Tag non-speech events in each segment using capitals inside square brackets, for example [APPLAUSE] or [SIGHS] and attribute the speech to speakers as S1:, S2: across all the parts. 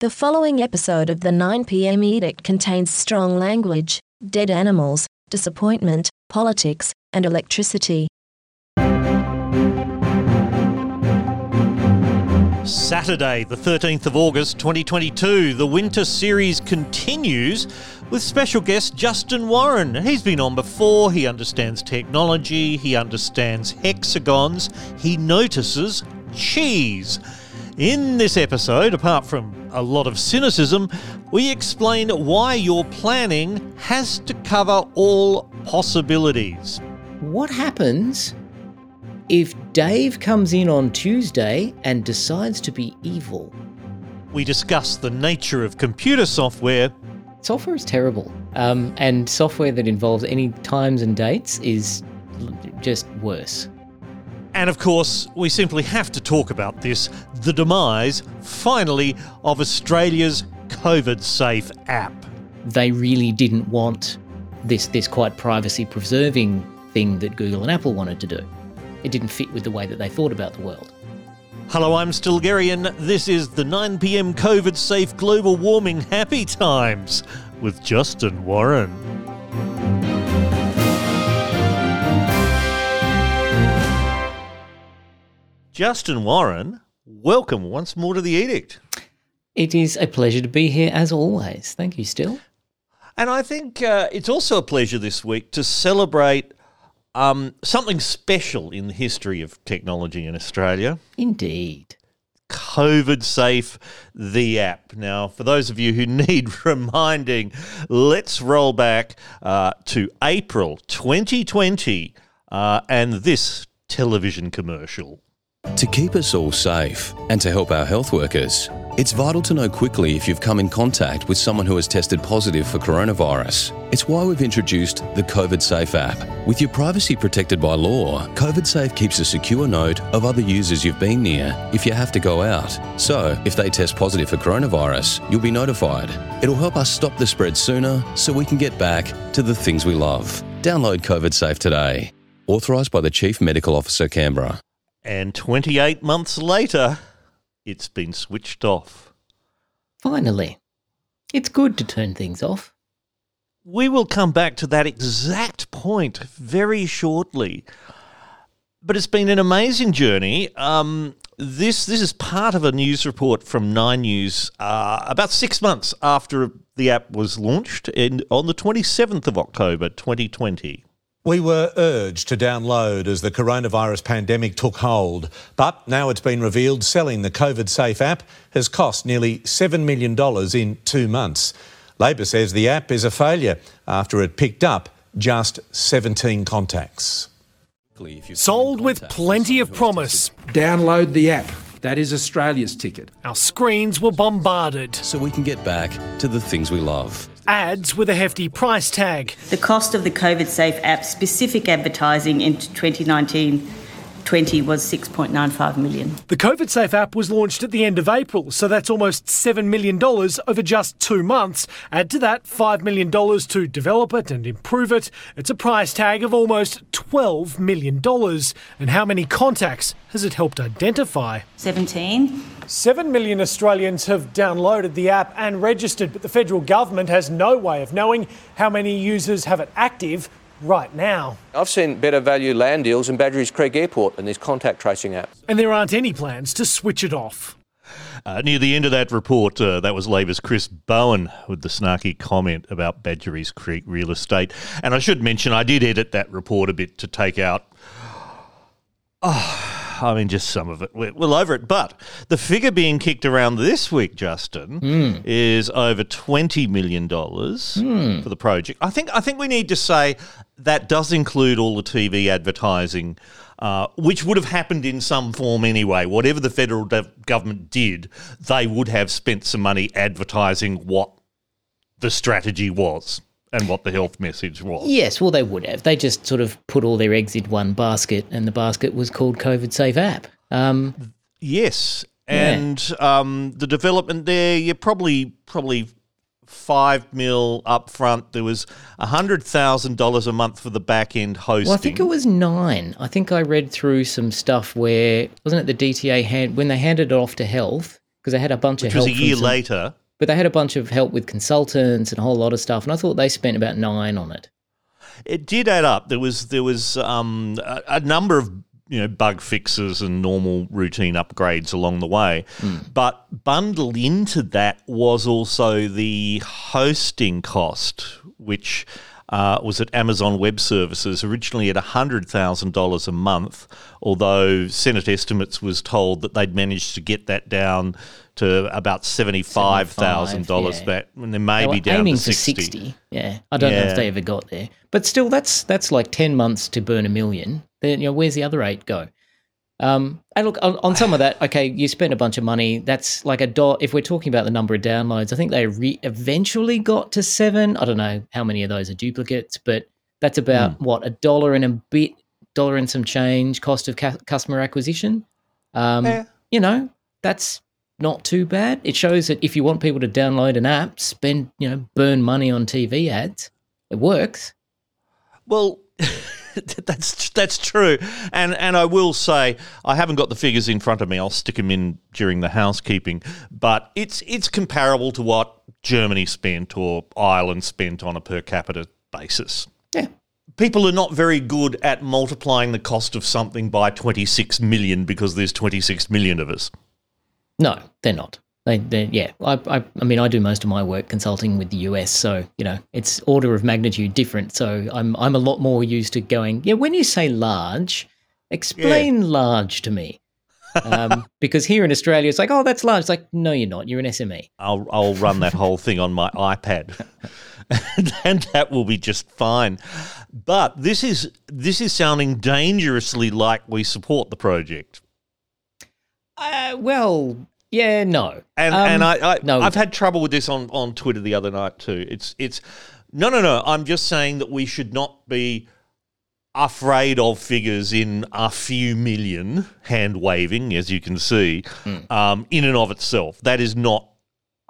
S1: The following episode of the 9pm edict contains strong language, dead animals, disappointment, politics, and electricity.
S2: Saturday, the 13th of August 2022, the winter series continues with special guest Justin Warren. He's been on before, he understands technology, he understands hexagons, he notices cheese. In this episode, apart from a lot of cynicism, we explain why your planning has to cover all possibilities.
S3: What happens if Dave comes in on Tuesday and decides to be evil?
S2: We discuss the nature of computer software.
S3: Software is terrible. Um, and software that involves any times and dates is just worse.
S2: And of course, we simply have to talk about this the demise, finally, of Australia's COVID safe app.
S3: They really didn't want this, this quite privacy preserving thing that Google and Apple wanted to do. It didn't fit with the way that they thought about the world.
S2: Hello, I'm Stilgherrian. This is the 9pm COVID safe global warming happy times with Justin Warren. Justin Warren, welcome once more to the Edict.
S3: It is a pleasure to be here as always. Thank you, Still.
S2: And I think uh, it's also a pleasure this week to celebrate um, something special in the history of technology in Australia.
S3: Indeed.
S2: COVID Safe, the app. Now, for those of you who [LAUGHS] need reminding, let's roll back uh, to April 2020 uh, and this television commercial.
S4: To keep us all safe and to help our health workers, it's vital to know quickly if you've come in contact with someone who has tested positive for coronavirus. It's why we've introduced the COVID Safe app. With your privacy protected by law, COVID Safe keeps a secure note of other users you've been near if you have to go out. So, if they test positive for coronavirus, you'll be notified. It'll help us stop the spread sooner so we can get back to the things we love. Download COVID Safe today. Authorised by the Chief Medical Officer, Canberra.
S2: And 28 months later, it's been switched off.
S3: Finally. It's good to turn things off.
S2: We will come back to that exact point very shortly. But it's been an amazing journey. Um, this this is part of a news report from Nine News uh, about six months after the app was launched in, on the 27th of October 2020.
S5: We were urged to download as the coronavirus pandemic took hold, but now it's been revealed selling the COVID Safe app has cost nearly $7 million in two months. Labor says the app is a failure after it picked up just 17 contacts.
S6: Sold with plenty of promise.
S7: Download the app. That is Australia's ticket.
S6: Our screens were bombarded.
S4: So we can get back to the things we love.
S6: Ads with a hefty price tag.
S8: The cost of the COVID Safe app specific advertising in 2019 20 was 6.95 million.
S6: The COVID Safe app was launched at the end of April, so that's almost $7 million over just two months. Add to that $5 million to develop it and improve it. It's a price tag of almost $12 million. And how many contacts has it helped identify?
S8: 17.
S6: 7 million Australians have downloaded the app and registered, but the federal government has no way of knowing how many users have it active right now.
S9: I've seen better value land deals in Badgerys Creek Airport than this contact tracing app.
S6: And there aren't any plans to switch it off.
S2: Uh, near the end of that report, uh, that was Labor's Chris Bowen with the snarky comment about Badgerys Creek real estate. And I should mention, I did edit that report a bit to take out. Oh, I mean, just some of it. We're, we're over it. But the figure being kicked around this week, Justin, is over $20 million for the project. I think, I think we need to say that does include all the TV advertising. Uh, which would have happened in some form anyway. Whatever the federal de- government did, they would have spent some money advertising what the strategy was and what the health message was.
S3: Yes, well, they would have. They just sort of put all their eggs in one basket, and the basket was called COVID Safe App. Um,
S2: Yes, and um, the development there, you probably probably five mil up front. There was hundred thousand dollars a month for the back end hosting.
S3: well, I think it was nine. I think I read through some stuff where wasn't it the DTA hand when they handed it off to health because they had a bunch
S2: Which
S3: of
S2: was
S3: help
S2: a year
S3: some-
S2: later.
S3: But they had a bunch of help with consultants and a whole lot of stuff, and I thought they spent about nine on it.
S2: It did add up. There was there was um, a, a number of you know bug fixes and normal routine upgrades along the way, but bundled into that was also the hosting cost, which. Uh, was at Amazon Web Services originally at $100,000 a month, although Senate estimates was told that they'd managed to get that down to about $75,000
S3: 75, yeah.
S2: that and then maybe down
S3: aiming
S2: to
S3: for
S2: 60.
S3: 60. Yeah, I don't know if they ever got there, but still, that's that's like ten months to burn a million. Then you know, where's the other eight go? Um, and look on, on some of that. Okay, you spent a bunch of money. That's like a dot. If we're talking about the number of downloads, I think they re- eventually got to seven. I don't know how many of those are duplicates, but that's about what a dollar and a bit, dollar and some change cost of cu- customer acquisition. Um,
S2: Yeah.
S3: You know, that's not too bad. It shows that if you want people to download an app, spend you know, burn money on TV ads, it works.
S2: Well, [LAUGHS] [LAUGHS] that's that's true, and and I will say I haven't got the figures in front of me. I'll stick them in during the housekeeping, but it's it's comparable to what Germany spent or Ireland spent on a per capita basis.
S3: Yeah.
S2: People are not very good at multiplying the cost of something by 26 million because there's 26 million of us.
S3: No, they're not. They, they yeah. I, I, I mean, I do most of my work consulting with the US, so you know it's order of magnitude different. So I'm I'm a lot more used to going. Yeah, when you say large, explain large to me. um, [LAUGHS] because here in Australia, it's like, oh, that's large. It's like, no, you're not. You're an. SME.
S2: I'll I'll run that whole thing on my iPad, [LAUGHS] [LAUGHS] and that will be just fine. But this is this is sounding dangerously like we support the project,
S3: Uh, well, yeah, no.
S2: and
S3: Um,
S2: and I, I
S3: no,
S2: I've had trouble with this on on Twitter the other night too. It's it's no no no. I'm just saying that we should not be afraid of figures in a few million hand waving, as you can see, um, in and of itself. That is not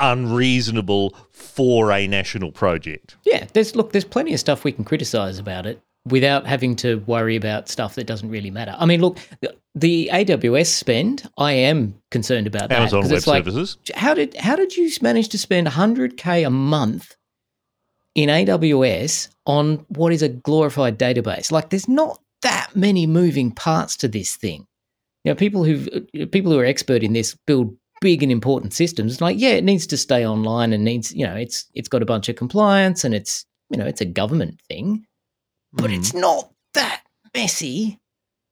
S2: unreasonable for a national project.
S3: Yeah, there's look, there's plenty of stuff we can criticize about it without having to worry about stuff that doesn't really matter. I mean, look, the, AWS spend, I am concerned about that.
S2: Amazon Web
S3: like,
S2: Services.
S3: How did how did you manage to spend 100k a month in AWS on what is a glorified database? Like, there's not that many moving parts to this thing. You know, people who people who are expert in this build big and important systems. It's like, yeah, it needs to stay online and needs, you know, it's it's got a bunch of compliance and it's you know it's a government thing, but mm-hmm. it's not that messy.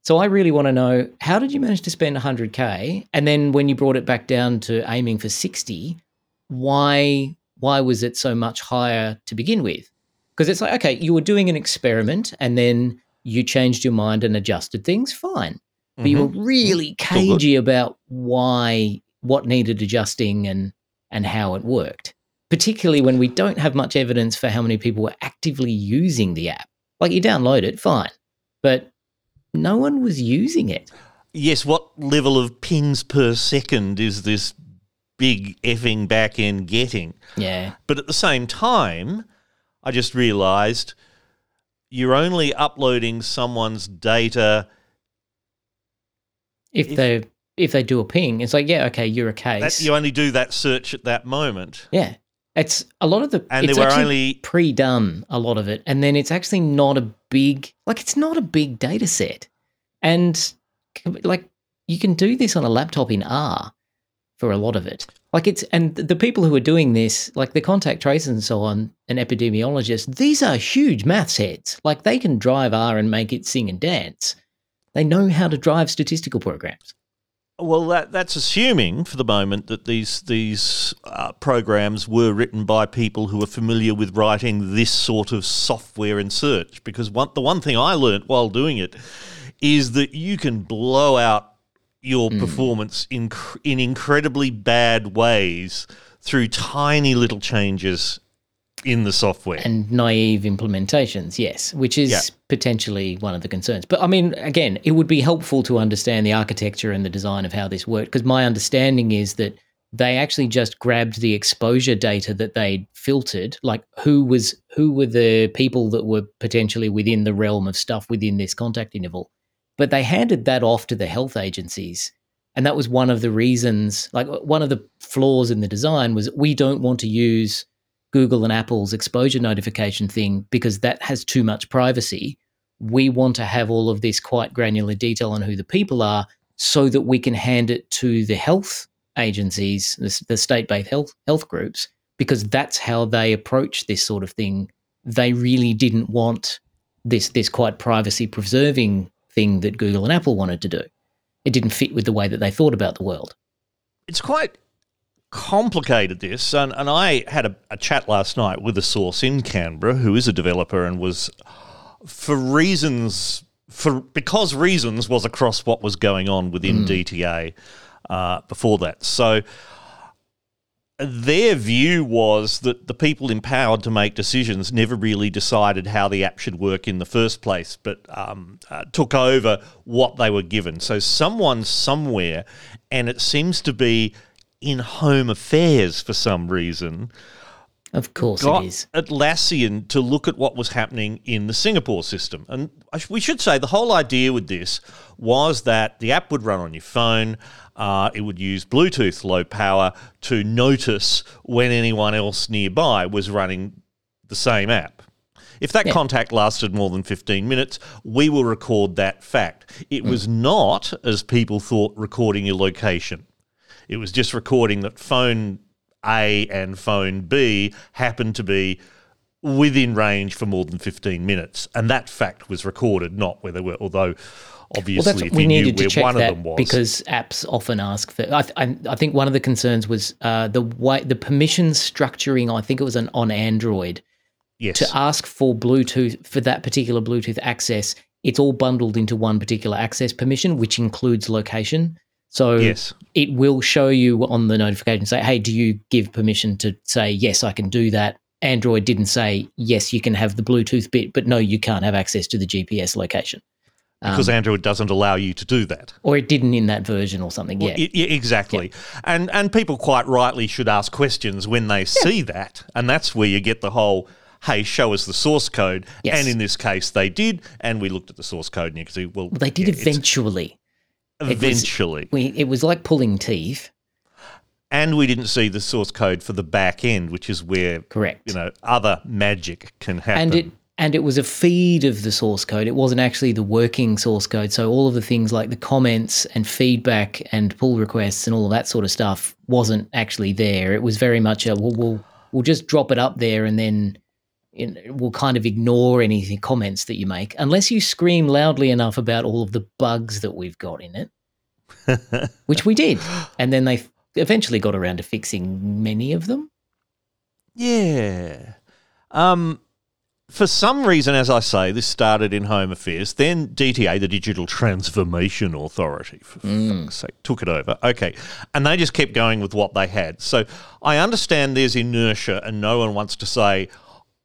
S3: So I really want to know how did you manage to spend 100k, and then when you brought it back down to aiming for 60, why why was it so much higher to begin with? Because it's like, okay, you were doing an experiment and then you changed your mind and adjusted things, fine. But you were mm-hmm. really
S2: Still
S3: cagey about why what needed adjusting and and how it worked. Particularly when we don't have much evidence for how many people were actively using the app. Like you download it, fine. But no one was using it.
S2: Yes, what level of pings per second is this big effing back end getting?
S3: Yeah.
S2: But at the same time, I just realized you're only uploading someone's data.
S3: If,
S2: If-
S3: they if they do a ping, it's like, yeah, okay, you're a
S2: That,
S3: case.
S2: you only do that search at that moment.
S3: yeah. It's a lot of the
S2: And
S3: it's
S2: there were only-
S3: pre-done a lot of it, and then it's actually not a big like it's not a big data set, and like you can do this on a laptop in R for a lot of it. Like it's and the people who are doing this, like the contact tracers and so on, and epidemiologists, these are huge maths heads. Like they can drive R and make it sing and dance. They know how to drive statistical programs.
S2: Well, that that's assuming for the moment that these these uh, programs were written by people who are familiar with writing this sort of software and search. Because one, the one thing I learnt while doing it is that you can blow out your performance in in incredibly bad ways through tiny little changes in the software.
S3: and naive implementations, yes, which is
S2: Yeah.
S3: potentially one of the concerns. But I mean, again, it would be helpful to understand the architecture and the design of how this worked, because my understanding is that they actually just grabbed the exposure data that they'd filtered, like who was who were the people that were potentially within the realm of stuff within this contact interval, but they handed that off to the health agencies And that was one of the reasons, like one of the flaws in the design was we don't want to use Google and Apple's exposure notification thing because that has too much privacy. We want to have all of this quite granular detail on who the people are so that we can hand it to the health agencies, the, the state-based health health groups, because that's how they approach this sort of thing. They really didn't want this this quite privacy preserving thing that Google and Apple wanted to do. It didn't fit with the way that they thought about the world.
S2: It's quite complicated this and, and I had a, a chat last night with a source in Canberra who is a developer and was for reasons for because reasons was across what was going on within mm. DTA uh, before that. So their view was that the people empowered to make decisions never really decided how the app should work in the first place, but um, uh, took over what they were given. So someone somewhere, and it seems to be in Home Affairs for some reason.
S3: Of course,
S2: got
S3: it is.
S2: Atlassian to look at what was happening in the Singapore system. And we should say the whole idea with this was that the app would run on your phone. Uh, it would use Bluetooth low power to notice when anyone else nearby was running the same app. If that yeah. contact lasted more than 15 minutes, we will record that fact. It mm. was not, as people thought, recording your location. It was just recording that phone A and phone B happened to be within range for more than 15 minutes. And that fact was recorded, not whether we're, although obviously well, we needed to check that
S3: because apps often ask for. I, I, I, think one of the concerns was uh, the way the permission structuring. I think it was an, on Android.
S2: Yes.
S3: To ask for Bluetooth for that particular Bluetooth access, it's all bundled into one particular access permission, which includes location. So
S2: yes.
S3: it will show you on the notification say, hey, do you give permission to say, yes, I can do that? Android didn't say, yes, you can have the Bluetooth bit, but no, you can't have access to the GPS location.
S2: Because um, Android doesn't allow you to do that.
S3: Or it didn't in that version or something. Well, yeah.
S2: Exactly. Yeah. And, and people quite rightly should ask questions when they yeah. see that. And that's where you get the whole hey, show us the source code. Yes. And in this case, they did. And we looked at the source code and you can see, well,
S3: well they did yeah, eventually.
S2: Eventually.
S3: It was, we, it was like pulling teeth.
S2: And we didn't see the source code for the back end, which is where
S3: correct
S2: you know other magic can happen.
S3: And it and it was a feed of the source code. It wasn't actually the working source code. So all of the things like the comments and feedback and pull requests and all of that sort of stuff wasn't actually there. It was very much a we'll we'll, we'll just drop it up there and then we'll kind of ignore any comments that you make unless you scream loudly enough about all of the bugs that we've got in it, [LAUGHS] which we did. And then they eventually got around to fixing many of them.
S2: Yeah. Um, for some reason, as I say, this started in Home Affairs. Then DTA, the Digital Transformation Authority, for mm. fuck's sake, took it over. Okay. And they just kept going with what they had. So I understand there's inertia and no one wants to say,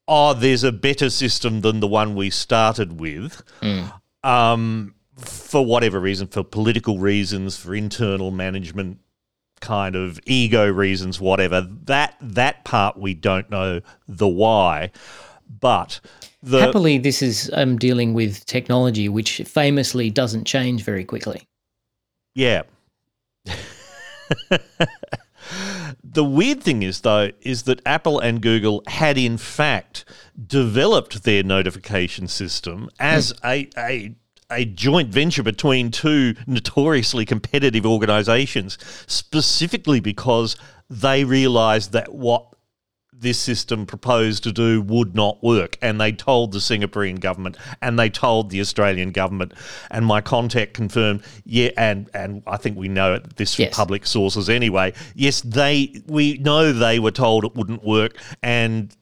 S2: oh, there's a better system than the one we started with. Mm. Um, for whatever reason, for political reasons, for internal management kind of ego reasons, whatever. That that part we don't know the why, but the,
S3: happily this is um, dealing with technology which famously doesn't change very quickly.
S2: Yeah. [LAUGHS] The weird thing is, though, is that Apple and Google had in fact developed their notification system as mm. a, a a joint venture between two notoriously competitive organizations, specifically because they realized that what this system proposed to do would not work. And they told the Singaporean government and they told the Australian government. And my contact confirmed, yeah, and, and I think we know it, this from yes. public sources anyway. Yes, they we know they were told it wouldn't work and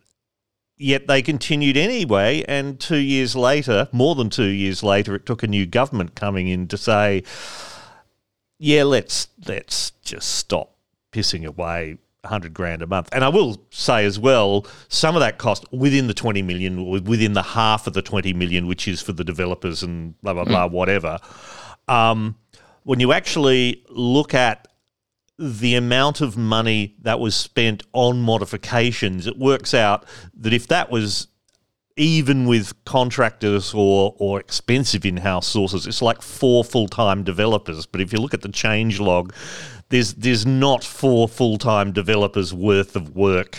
S2: yet they continued anyway. And two years later, more than two years later, it took a new government coming in to say, yeah, let's let's just stop pissing away 100 grand a month. And I will say as well, some of that cost within the 20 million, within the half of the 20 million, which is for the developers and blah, blah, blah, mm. whatever. Um, when you actually look at the amount of money that was spent on modifications, it works out that if that was even with contractors or, or expensive in house sources, it's like four full time developers. But if you look at the change log, there's there's not four full time developers worth of work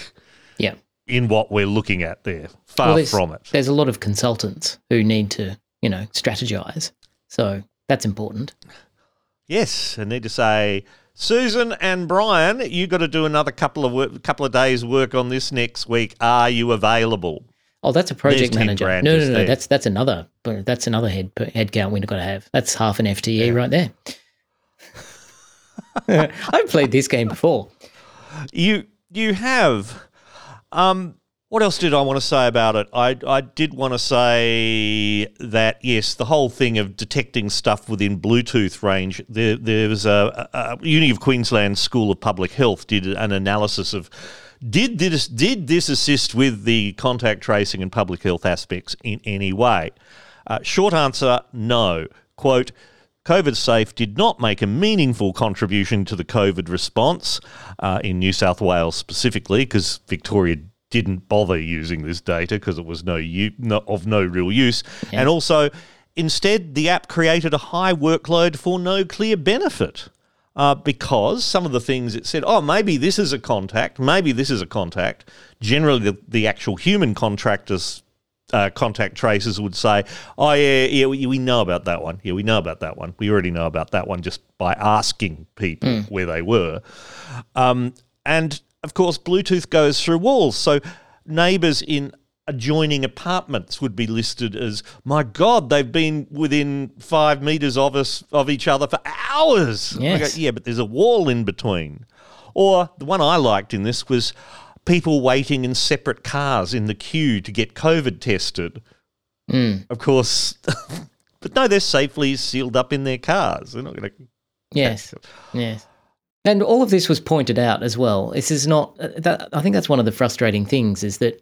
S3: Yeah.
S2: in what we're looking at there. Far
S3: Well,
S2: from it.
S3: There's a lot of consultants who need to, you know, strategize. So that's important.
S2: Yes, I need to say, Susan and Brian, you got to do another couple of work, couple of days work on this next week. Are you available?
S3: Oh, that's a project
S2: There's
S3: manager.
S2: grand
S3: No, no, no. That's that's another. That's another head head count we've got to have. That's half an FTE right there. [LAUGHS] I've played this game before.
S2: You you have. Um, what else did I want to say about it? I I did want to say that yes, the whole thing of detecting stuff within Bluetooth range. There there was a, a, Uni of Queensland School of Public Health did an analysis of. Did this did this assist with the contact tracing and public health aspects in any way? Uh, short answer: No. Quote. COVID Safe did not make a meaningful contribution to the COVID response uh, in New South Wales specifically, because Victoria didn't bother using this data because it was no, u- no of no real use, and also instead the app created a high workload for no clear benefit. Uh, because some of the things it said, oh, maybe this is a contact, maybe this is a contact. Generally, the, the actual human contractors uh, contact tracers would say, "Oh yeah, yeah, we, we know about that one. Yeah, we know about that one. We already know about that one just by asking people where they were." Um, and of course, Bluetooth goes through walls, so neighbours in adjoining apartments would be listed as, "My God, they've been within five meters of us of each other for hours." I go, yeah, but there's a wall in between. Or the one I liked in this was people waiting in separate cars in the queue to get COVID tested. Of course, [LAUGHS] but no, they're safely sealed up in their cars. They're not going to.
S3: Yes, [LAUGHS] yes. And all of this was pointed out as well. This is not. uh, That, I think that's one of the frustrating things is that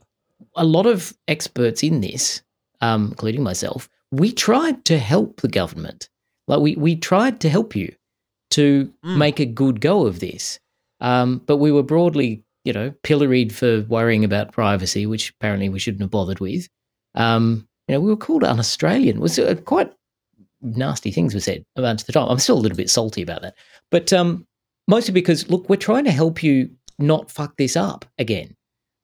S3: a lot of experts in this, um, including myself, we tried to help the government. Like we we tried to help you to make a good go of this, um, but we were broadly, you know, pilloried for worrying about privacy, which apparently we shouldn't have bothered with. Um, you know, we were called un-Australian. It was uh, quite nasty things were said about the time. I'm still a little bit salty about that, but um, mostly because look, we're trying to help you not fuck this up again.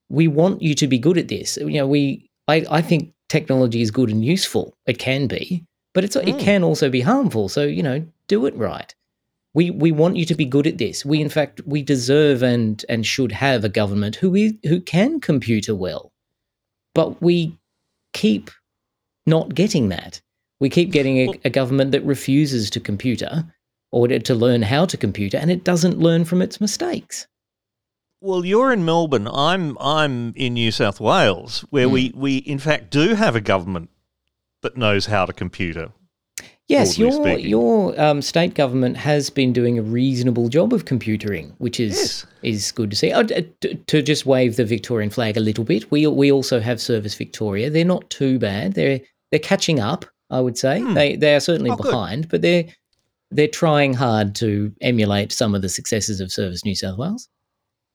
S3: We want you to be good at this. You know, we I, I think technology is good and useful. It can be, but it's it can also be harmful. So you know, do it right. We we want you to be good at this. We in fact we deserve and and should have a government who is who can computer well, but we keep not getting that. We keep getting a, a government that refuses to computer or to, to learn how to computer, and it doesn't learn from its mistakes.
S2: Well, you're in Melbourne. I'm I'm in New South Wales, where hmm. we we in fact do have a government that knows how to computer.
S3: Yes, your
S2: speaking.
S3: your um, state government has been doing a reasonable job of computering, which is
S2: Yes.
S3: is good to see. Oh, d- t- to just wave the Victorian flag a little bit, we we also have Service Victoria. They're not too bad. They're they're catching up. I would say they they are certainly
S2: Oh, good.
S3: behind, but they're they're trying hard to emulate some of the successes of Service New South Wales.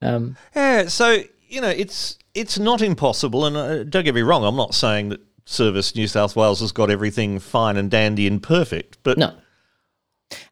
S3: Um,
S2: Yeah, so you know it's it's not impossible, and uh, don't get me wrong. I'm not saying that Service New South Wales has got everything fine and dandy and perfect, but
S3: No.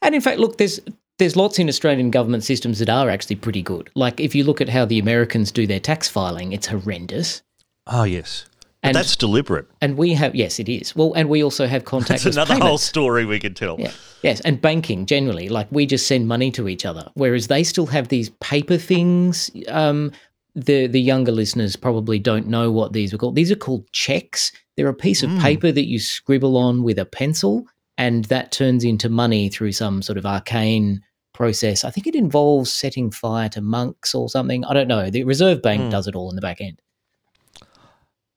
S3: And in fact, look, there's there's lots in Australian government systems that are actually pretty good. Like if you look at how the Americans do their tax filing, it's horrendous.
S2: oh yes, but
S3: And-
S2: that's deliberate.
S3: And we have yes, it is. Well, and we also have [LAUGHS] contactless
S2: That's another
S3: payments.
S2: whole story we could tell.
S3: Yeah. Yes, and banking generally, like we just send money to each other, whereas they still have these paper things. Um, the the younger listeners probably don't know what these are called. These are called checks. They're a piece of paper that you scribble on with a pencil, and that turns into money through some sort of arcane process. I think it involves setting fire to monks or something. I don't know. The Reserve Bank does it all in the back end.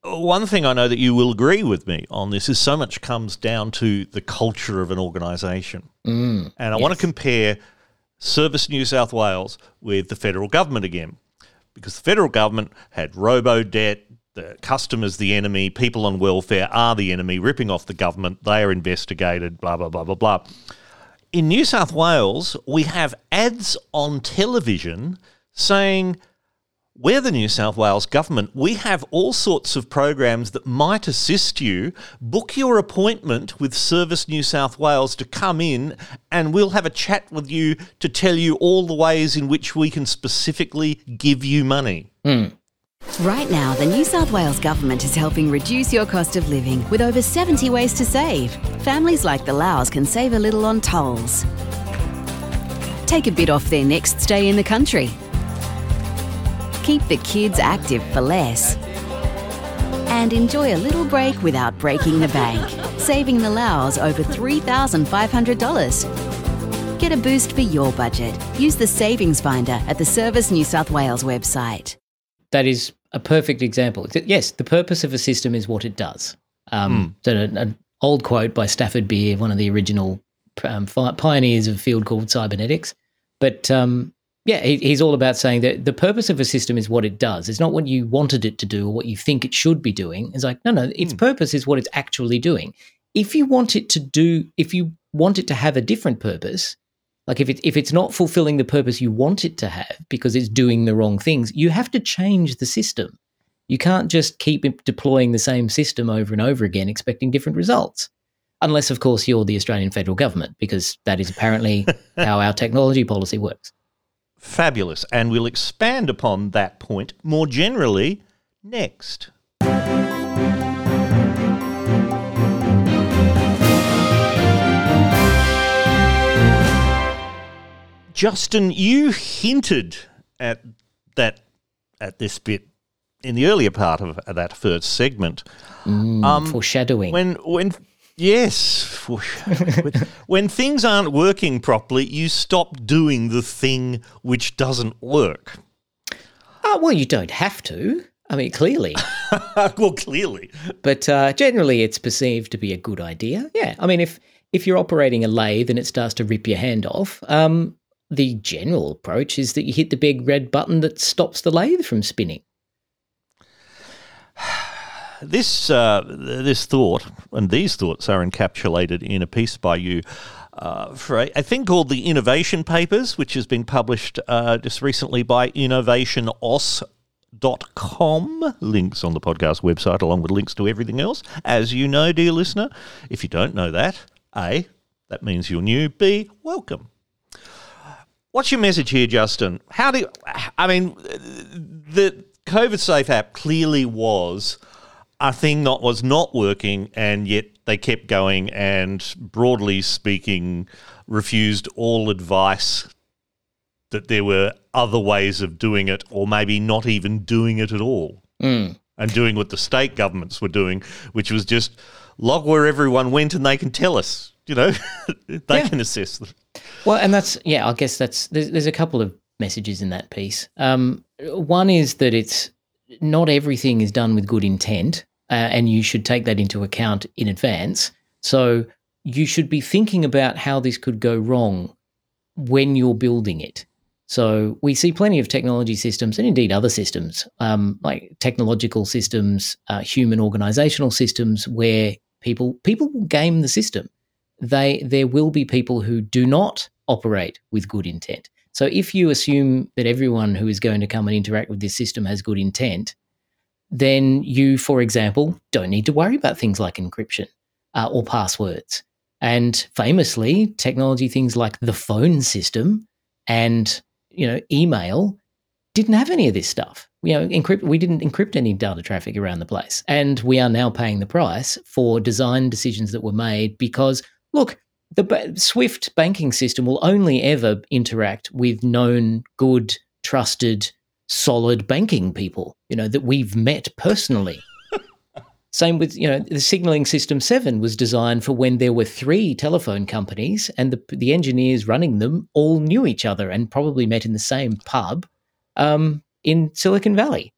S2: One thing I know that you will agree with me on this is so much comes down to the culture of an organisation.
S3: Mm,
S2: And I want to compare Service New South Wales with the federal government again, because the federal government had robo debt, the customers the enemy, people on welfare are the enemy, ripping off the government, they are investigated, blah, blah, blah, blah, blah. In New South Wales, we have ads on television saying, We're the New South Wales government. We have all sorts of programs that might assist you. Book your appointment with Service New South Wales to come in, and we'll have a chat with you to tell you all the ways in which we can specifically give you money. Hmm.
S10: Right now, the New South Wales Government is helping reduce your cost of living with over 70 ways to save. Families like the Laos can save a little on tolls. Take a bit off their next stay in the country. Keep the kids active for less. And enjoy a little break without breaking the bank, [LAUGHS] saving the Laos over $3,500. Get a boost for your budget. Use the Savings Finder at the Service New South Wales website.
S3: That is a perfect example. Yes, the purpose of a system is what it does. Um, so an, old quote by Stafford Beer, one of the original um, pioneers of a field called cybernetics. But um, yeah, he, he's all about saying that the purpose of a system is what it does. It's not what you wanted it to do or what you think it should be doing. It's like, no, no, its purpose is what it's actually doing. If you want it to do, if you want it to have a different purpose, like if it if it's not fulfilling the purpose you want it to have because it's doing the wrong things, you have to change the system. You can't just keep deploying the same system over and over again expecting different results. Unless of course you're the Australian federal government because that is apparently [LAUGHS] how our technology policy works.
S2: Fabulous. And we'll expand upon that point more generally next. Justin, you hinted at that at this bit in the earlier part of that first segment. Um,
S3: Foreshadowing.
S2: When when yes, [LAUGHS] when things aren't working properly, you stop doing the thing which doesn't work.
S3: Oh, well, you don't have to. I mean, clearly. [LAUGHS]
S2: well, clearly.
S3: but uh, generally it's perceived to be a good idea. Yeah, I mean, if if you're operating a lathe and it starts to rip your hand off, um, the general approach is that you hit the big red button that stops the lathe from spinning. [SIGHS]
S2: This uh, this thought and these thoughts are encapsulated in a piece by you. Uh, for a, a thing called the Innovation Papers, which has been published uh, just recently by innovationos.com. Links on the podcast website, along with links to everything else. As you know, dear listener, if you don't know that, A, that means you're new. B, welcome. What's your message here, Justin? How do you, I mean, the COVID Safe app clearly was a thing that was not working, and yet they kept going and, broadly speaking, refused all advice that there were other ways of doing it, or maybe not even doing it at all, hmm. and doing what the state governments were doing, which was just log where everyone went and they can tell us. You know, [LAUGHS] they
S3: Yeah.
S2: can assess. The,
S3: Well, and that's yeah. I guess that's there's, there's a couple of messages in that piece. Um, one is that it's not everything is done with good intent, uh, and you should take that into account in advance. So you should be thinking about how this could go wrong when you're building it. So we see plenty of technology systems, and indeed other systems, um, like technological systems, uh, human organizational systems, where people people will game the system they there will be people who do not operate with good intent. So if you assume that everyone who is going to come and interact with this system has good intent, then you, for example, don't need to worry about things like encryption uh, or passwords. And famously, technology things like the phone system and you know email didn't have any of this stuff. You know, encrypt we didn't encrypt any data traffic around the place, and we are now paying the price for design decisions that were made because look, the ba- Swift banking system will only ever interact with known, good, trusted, solid banking people. You know that we've met personally. [LAUGHS] Same with, you know, the signaling system 7 was designed for when there were three telephone companies and the, the engineers running them all knew each other and probably met in the same pub um, in Silicon Valley.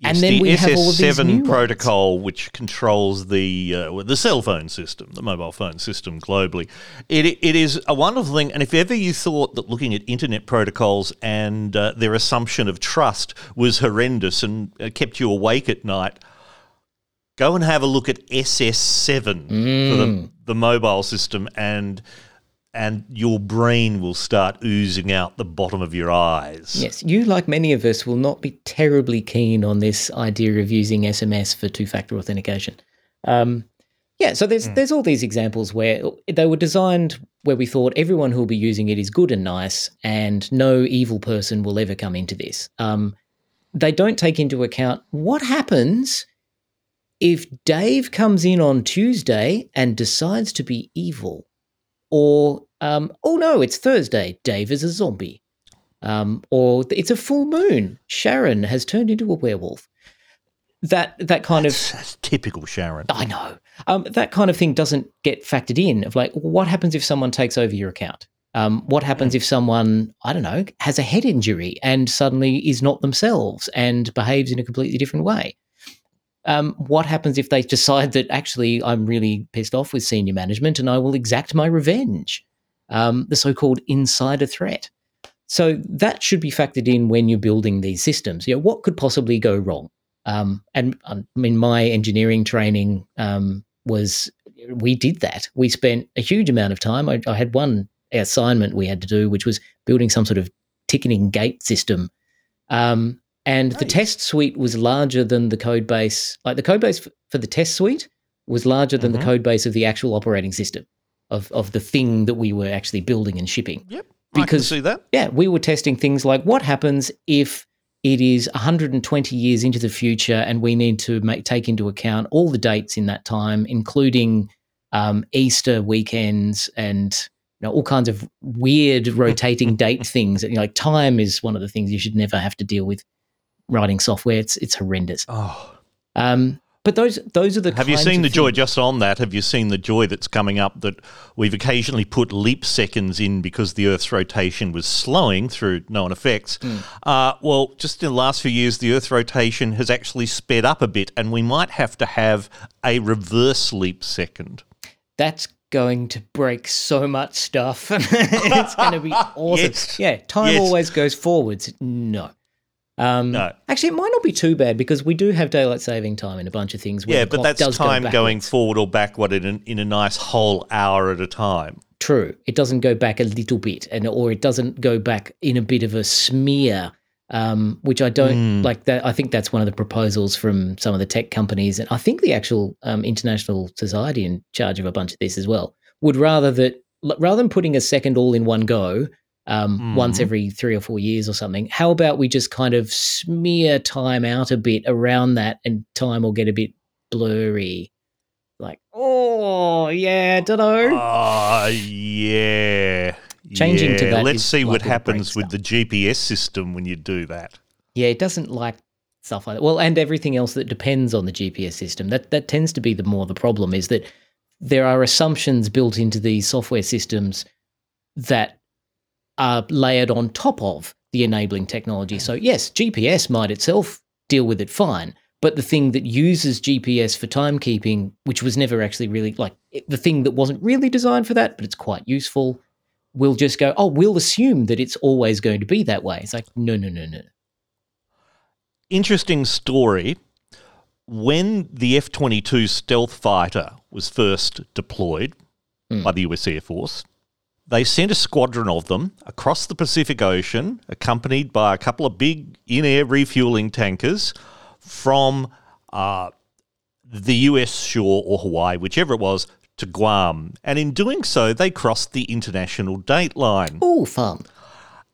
S2: Yes,
S3: and then
S2: the
S3: we have all of these
S2: SS7
S3: ones.
S2: protocol, which controls the uh, the cell phone system, the mobile phone system globally. It, it is a wonderful thing. And if ever you thought that looking at internet protocols and uh, their assumption of trust was horrendous and uh, kept you awake at night, go and have a look at SS7 for the, the mobile system and and your brain will start oozing out the bottom of your eyes.
S3: Yes, you, like many of us, will not be terribly keen on this idea of using SMS for two factor authentication. Um, yeah, so there's there's all these examples where they were designed where we thought everyone who will be using it is good and nice, and no evil person will ever come into this. Um, they don't take into account what happens if Dave comes in on Tuesday and decides to be evil, or um, oh no, it's Thursday, Dave is a zombie, um, or it's a full moon, Sharon has turned into a werewolf. That that kind of
S2: That's typical Sharon.
S3: I know. Um, that kind of thing doesn't get factored in. Of like, what happens if someone takes over your account? Um, what happens if someone, I don't know, has a head injury and suddenly is not themselves and behaves in a completely different way? Um, what happens if they decide that actually I'm really pissed off with senior management and I will exact my revenge? Um, the so called insider threat. So that should be factored in when you're building these systems. You know, what could possibly go wrong? Um, and um, I mean, my engineering training um, was we did that. We spent a huge amount of time. I, I, had one assignment we had to do, which was building some sort of ticketing gate system. Um, and nice. the test suite was larger than the code base. Like the code base for the test suite was larger than mm-hmm. the code base of the actual operating system of of the thing that we were actually building and shipping.
S2: Yep, because see that.
S3: Yeah, we were testing things like what happens if it is 120 years into the future, and we need to make, take into account all the dates in that time, including um, Easter weekends and you know, all kinds of weird [LAUGHS] rotating date things. You know, like time is one of the things you should never have to deal with writing software. It's it's horrendous.
S2: Oh.
S3: Um, but those those are the.
S2: Have you seen the joy? Just on that, have you seen the joy that's coming up that we've occasionally put leap seconds in because the Earth's rotation was slowing through known effects? Mm. Uh, well, just in the last few years, the Earth's rotation has actually sped up a bit, and we might have to have a reverse leap second.
S3: That's going to break so much stuff. [LAUGHS] it's going to be [LAUGHS] awesome.
S2: Yes.
S3: Yeah, time
S2: Yes.
S3: always goes forwards. No. Um,
S2: No.
S3: Actually, it might not be too bad because we do have daylight saving time in a bunch of things. Where
S2: Yeah, but that's
S3: does go
S2: time going forward or backward in, an, in a nice whole hour at a time.
S3: True. It doesn't go back a little bit, and or it doesn't go back in a bit of a smear, um, which I don't
S2: Mm.
S3: like. That I think that's one of the proposals from some of the tech companies, and I think the actual um, international society in charge of a bunch of this as well would rather that rather than putting a second all in one go. Um, Once
S2: Mhm.
S3: every three or four years or something. How about we just kind of smear time out a bit around that, and time will get a bit blurry. Like, oh yeah, don't know.
S2: Oh, yeah.
S3: Changing to that
S2: Let's see what
S3: likely to break
S2: happens with the GPS system when you do that.
S3: Yeah, it doesn't like stuff like that. Well, and everything else that depends on the GPS system. That that tends to be the more the problem is that there are assumptions built into these software systems that are layered on top of the enabling technology. So yes, GPS might itself deal with it fine, but the thing that uses GPS for timekeeping, which was never actually really like the thing that wasn't really designed for that, but it's quite useful, will just go, oh, we'll assume that it's always going to be that way. It's like, no, no, no, no.
S2: Interesting story. When the F 22 stealth fighter was first deployed
S3: Hmm.
S2: by the US Air Force, they sent a squadron of them across the Pacific Ocean, accompanied by a couple of big in air refueling tankers from uh, the US shore or Hawaii, whichever it was, to Guam. And in doing so, they crossed the international date line.
S3: Oh, fun.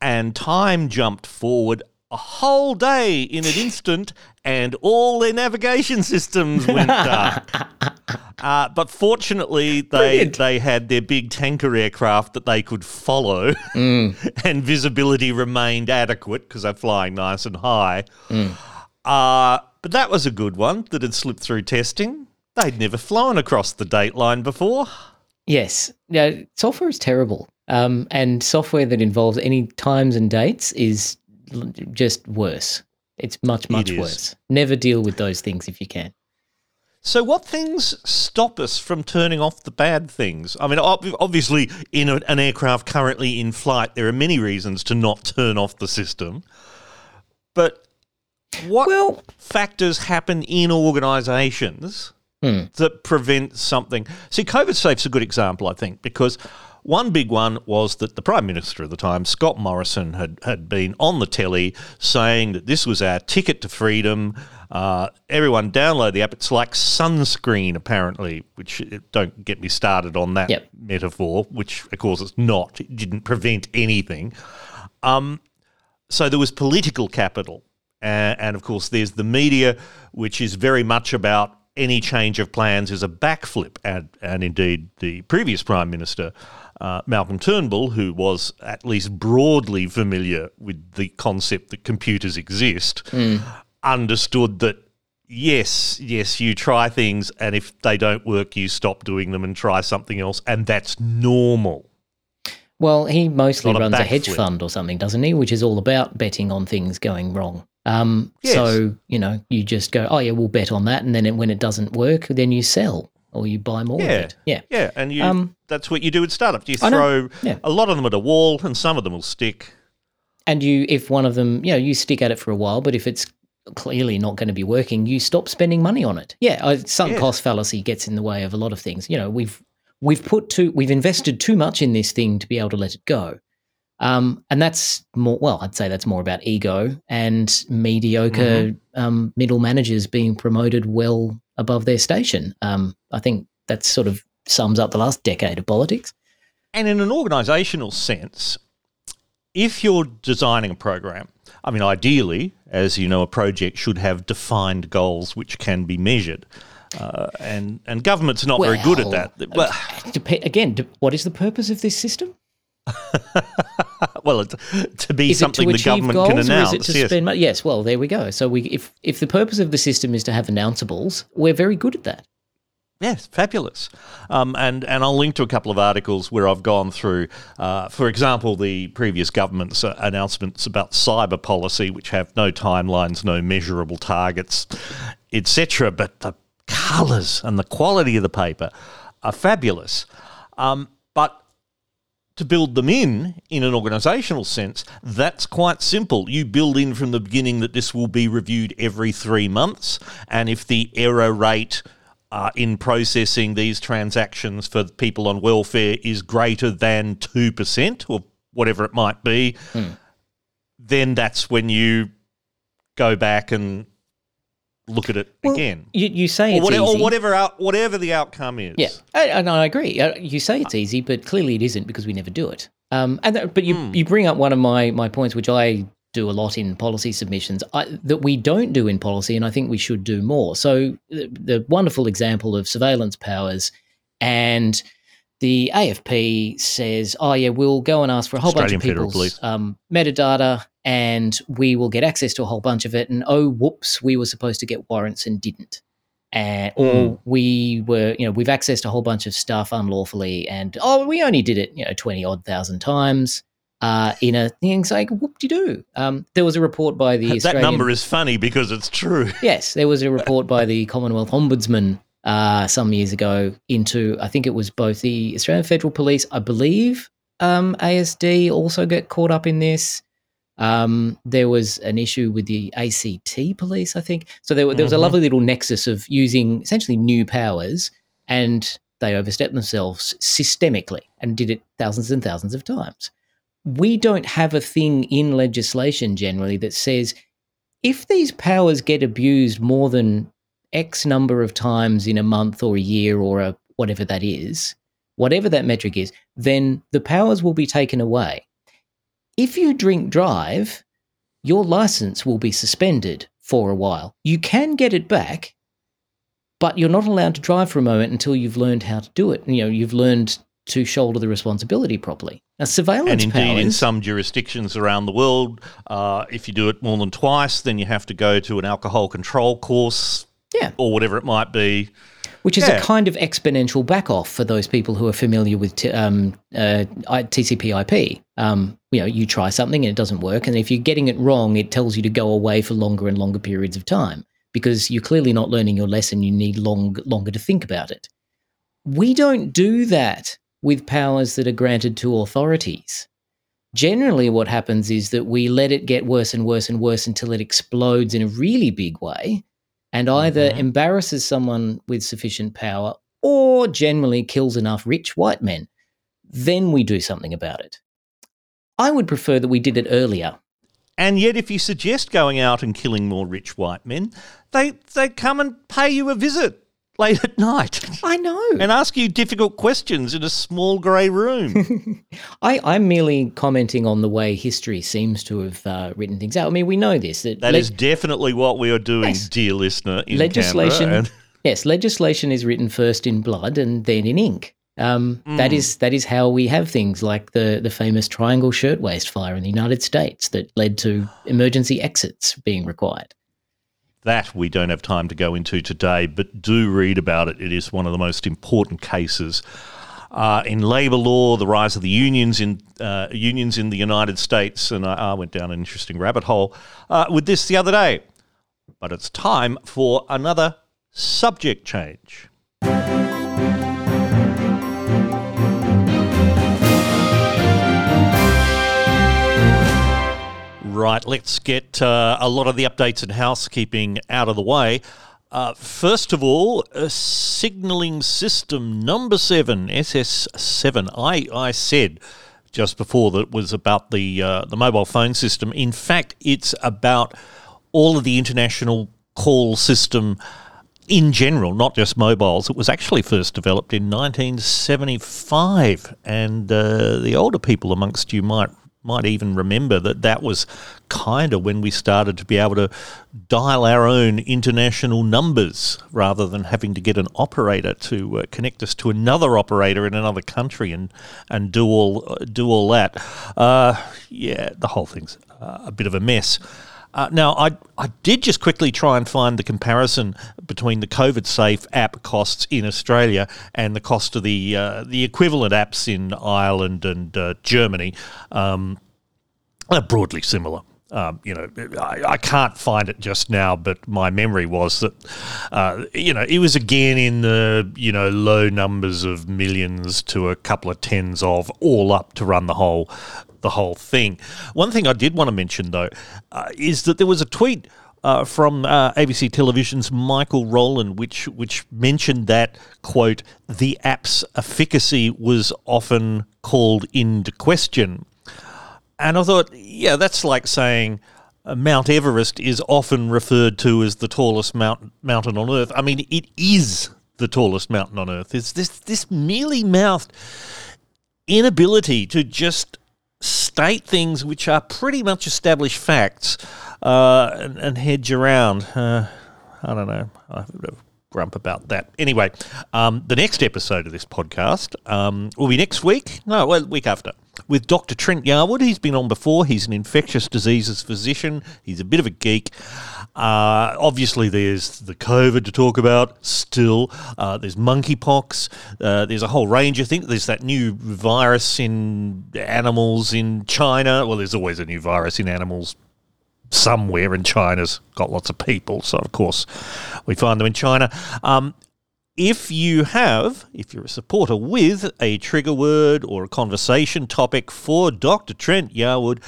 S2: And time jumped forward a whole day in an instant, and all their navigation systems went dark. [LAUGHS] Uh, but fortunately, they
S3: Brilliant.
S2: they had their big tanker aircraft that they could follow, [LAUGHS] and visibility remained adequate because they're flying nice and high. Uh, but that was a good one that had slipped through testing. They'd never flown across the date line before.
S3: Yes. Yeah, software is terrible. Um, and software that involves any times and dates is just worse. It's much, much
S2: is.
S3: worse. Never deal with those things if you can.
S2: So, what things stop us from turning off the bad things? I mean, obviously, in an aircraft currently in flight, there are many reasons to not turn off the system. But what
S3: Well-
S2: factors happen in organisations
S3: Hmm.
S2: that prevent something? See, COVID Safe's a good example, I think, because One big one was that the Prime Minister at the time, Scott Morrison, had, had been on the telly saying that this was our ticket to freedom. Uh, everyone download the app. It's like sunscreen, apparently, which don't get me started on that
S3: Yep.
S2: metaphor, which of course it's not. It didn't prevent anything. Um, so there was political capital. And, and of course, there's the media, which is very much about any change of plans is a backflip. And, and indeed, the previous Prime Minister, uh, Malcolm Turnbull, who was at least broadly familiar with the concept that computers exist, understood that yes, yes, you try things, and if they don't work, you stop doing them and try something else, and that's normal.
S3: Well, he mostly
S2: Not a
S3: runs a, hedge
S2: backflip.
S3: fund or something, doesn't he? Which is all about betting on things going wrong. Um,
S2: Yes.
S3: So, you know, you just go, oh, yeah, we'll bet on that. And then it- when it doesn't work, then you sell or you buy more
S2: Yeah.
S3: of it. Yeah.
S2: Yeah, and you
S3: Um,
S2: that's what you do with startups. You throw
S3: Yeah.
S2: a lot of them at a wall, and some of them will stick.
S3: And you, if one of them, you know, you stick at it for a while, but if it's clearly not going to be working, you stop spending money on it. Yeah, sunk
S2: Yeah.
S3: cost fallacy gets in the way of a lot of things. You know, we've we've put too, we've invested too much in this thing to be able to let it go. Um, and that's more, well, I'd say that's more about ego and mediocre um, middle managers being promoted well above their station. Um, I think that sort of sums up the last decade of politics.
S2: And in an organisational sense, if you're designing a program, I mean, ideally, as you know, a project should have defined goals which can be measured. Uh, and and government's not very good at that. Well,
S3: again, what is the purpose of this system? [LAUGHS]
S2: well, to be
S3: is
S2: something
S3: it
S2: the government
S3: goals
S2: can announce.
S3: to
S2: yes.
S3: spend? Yes, well, there we go. So we, if if the purpose of the system is to have announceables, we're very good at that.
S2: Yes, fabulous. Um, and, and I'll link to a couple of articles where I've gone through, uh, for example, the previous government's uh, announcements about cyber policy, which have no timelines, no measurable targets, etc. But the colours and the quality of the paper are fabulous. Um, but to build them in, in an organisational sense, that's quite simple. You build in from the beginning that this will be reviewed every three months, and if the error rate uh, in processing these transactions for people on welfare is greater than 2% or whatever it might be, then that's when you go back and look at it again.
S3: You, you say
S2: Or
S3: it's
S2: whatever,
S3: easy.
S2: or whatever, out, whatever the outcome is.
S3: Yeah, I, and I agree. Uh, You say it's easy, but clearly it isn't because we never do it. Um, and th- but you
S2: Hmm.
S3: you bring up one of my my points, which I do a lot in policy submissions I, that we don't do in policy, and I think we should do more. So the, the wonderful example of surveillance powers, and the AFP says, "Oh yeah, we'll go and ask for a whole
S2: Australian
S3: bunch of people's um, metadata, and we will get access to a whole bunch of it." And oh, whoops, we were supposed to get warrants and didn't and or we were you know we've accessed a whole bunch of stuff unlawfully and oh we only did it you know 20 odd thousand times uh, in a thing it's like whoop de doo um, there was a report by the
S2: That
S3: Australian,
S2: number is funny because it's true. [LAUGHS]
S3: yes there was a report by the Commonwealth Ombudsman uh, some years ago into I think it was both the Australian Federal Police I believe um, ASD also get caught up in this um, there was an issue with the ACT police, I think. So there, there was a
S2: Mhm.
S3: lovely little nexus of using essentially new powers, and they overstepped themselves systemically and did it thousands and thousands of times. We don't have a thing in legislation generally that says if these powers get abused more than X number of times in a month or a year or a, whatever that is, whatever that metric is, then the powers will be taken away if you drink drive, your license will be suspended for a while. You can get it back, but you're not allowed to drive for a moment until you've learned how to do it. You know, you've learned to shoulder the responsibility properly. Now, surveillance
S2: And indeed, in some jurisdictions around the world, uh, if you do it more than twice, then you have to go to an alcohol control course,
S3: Yeah.
S2: or whatever it might be.
S3: Which is
S2: Yeah.
S3: a kind of exponential back off for those people who are familiar with t- um, uh, TCP/IP. Um, you know, you try something and it doesn't work, and if you're getting it wrong, it tells you to go away for longer and longer periods of time because you're clearly not learning your lesson. You need long longer to think about it. We don't do that with powers that are granted to authorities. Generally, what happens is that we let it get worse and worse and worse until it explodes in a really big way and either mm-hmm. embarrasses someone with sufficient power or generally kills enough rich white men then we do something about it. I would prefer that we did it earlier.
S2: And yet, if you suggest going out and killing more rich white men, they they come and pay you a visit late at night.
S3: I know.
S2: And ask you difficult questions in a small grey room. [LAUGHS]
S3: I, I'm merely commenting on the way history seems to have uh, written things out. I mean, we know this. That,
S2: That
S3: le-
S2: is definitely what we are doing,
S3: Yes.
S2: dear listener. In
S3: legislation.
S2: And- [LAUGHS]
S3: yes, legislation is written first in blood and then in ink. Um, that
S2: Mm.
S3: is that is how we have things like the the famous Triangle Shirtwaist Fire in the United States that led to emergency exits being required.
S2: That we don't have time to go into today, but do read about it. It is one of the most important cases uh, in labour law, the rise of the unions in uh, unions in the United States, and I, I went down an interesting rabbit hole uh, with this the other day. But it's time for another subject change. Right, let's get uh, a lot of the updates and housekeeping out of the way. Uh, first of all, signalling system number seven, SS7. I, I said just before that was about the uh, the mobile phone system. In fact, it's about all of the international call system in general, not just mobiles. It was actually first developed in 1975, and uh, the older people amongst you might might even remember that that was kind of when we started to be able to dial our own international numbers rather than having to get an operator to uh, connect us to another operator in another country and and do all uh, do all that. Uh, yeah, the whole thing's a bit of a mess. Uh, now, I, I did just quickly try and find the comparison between the COVIDSafe app costs in Australia and the cost of the uh, the equivalent apps in Ireland and uh, Germany. Um, are broadly similar. Um, you know, I, I can't find it just now, but my memory was that, uh, you know, it was again in the, you know, low numbers of millions to a couple of tens of all up to run the whole, the whole thing. One thing I did want to mention though uh, is that there was a tweet uh, from uh, ABC Television's Michael Rowland, which which mentioned that quote the app's efficacy was often called into question. And I thought, yeah, that's like saying uh, Mount Everest is often referred to as the tallest mount, mountain on Earth. I mean, it is the tallest mountain on Earth. It's this this mealy mouthed inability to just state things which are pretty much established facts uh, and, and hedge around. Uh, I don't know. I have a bit of grump about that. Anyway, um, the next episode of this podcast um, will be next week. No, well, week after. With Dr. Trent Yarwood. He's been on before. He's an infectious diseases physician. He's a bit of a geek. Uh, obviously, there's the COVID to talk about still. Uh, there's monkeypox. Uh, there's a whole range of things. There's that new virus in animals in China. Well, there's always a new virus in animals somewhere in China's got lots of people, so of course we find them in China. Um, if you have, if you're a supporter with a trigger word or a conversation topic for Dr. Trent Yarwood,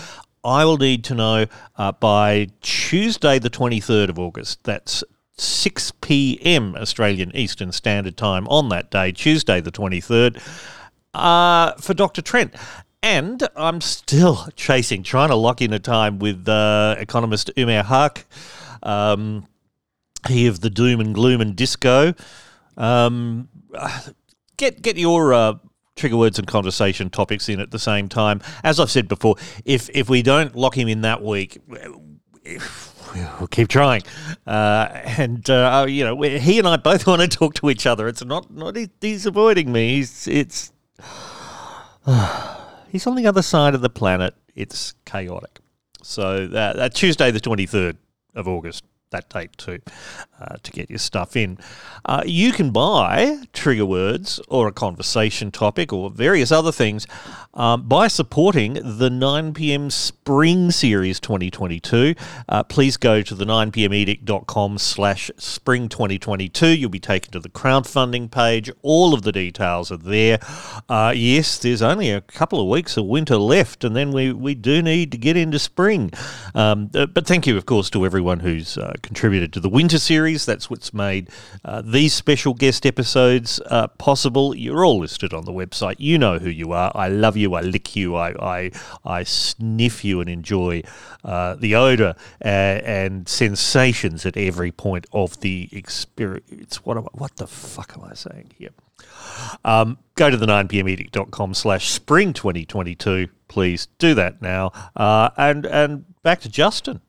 S2: I will need to know uh, by Tuesday, the 23rd of August. That's 6 p.m. Australian Eastern Standard Time on that day, Tuesday, the 23rd, uh, for Dr. Trent. And I'm still [LAUGHS] chasing, trying to lock in a time with uh, economist Umair Haque, um, he of the doom and gloom and disco. Um, [SIGHS] get get your uh, trigger words and conversation topics in at the same time. As I've said before, if if we don't lock him in that week, we'll keep trying. Uh, and uh, you know, he and I both [LAUGHS] want to talk to each other. It's not not he's avoiding me. He's it's [SIGHS] he's on the other side of the planet. It's chaotic. So that, that Tuesday, the twenty third of August, that date too, uh, to get your stuff in. Uh, you can buy trigger words or a conversation topic or various other things um, by supporting the 9 p.m. Spring Series 2022. Uh, please go to the 9pmedict.com slash spring 2022. You'll be taken to the crowdfunding page. All of the details are there. Uh, yes, there's only a couple of weeks of winter left, and then we, we do need to get into spring. Um, uh, but thank you, of course, to everyone who's uh, contributed to the winter series. That's what's made uh, these special guest episodes uh, possible. You're all listed on the website. You know who you are. I love you. I lick you. I I, I sniff you and enjoy uh, the odour and sensations at every point of the experience. What am I, what the fuck am I saying here? Um, go to the 9pmedict.com slash spring 2022. Please do that now. Uh, and, and back to Justin.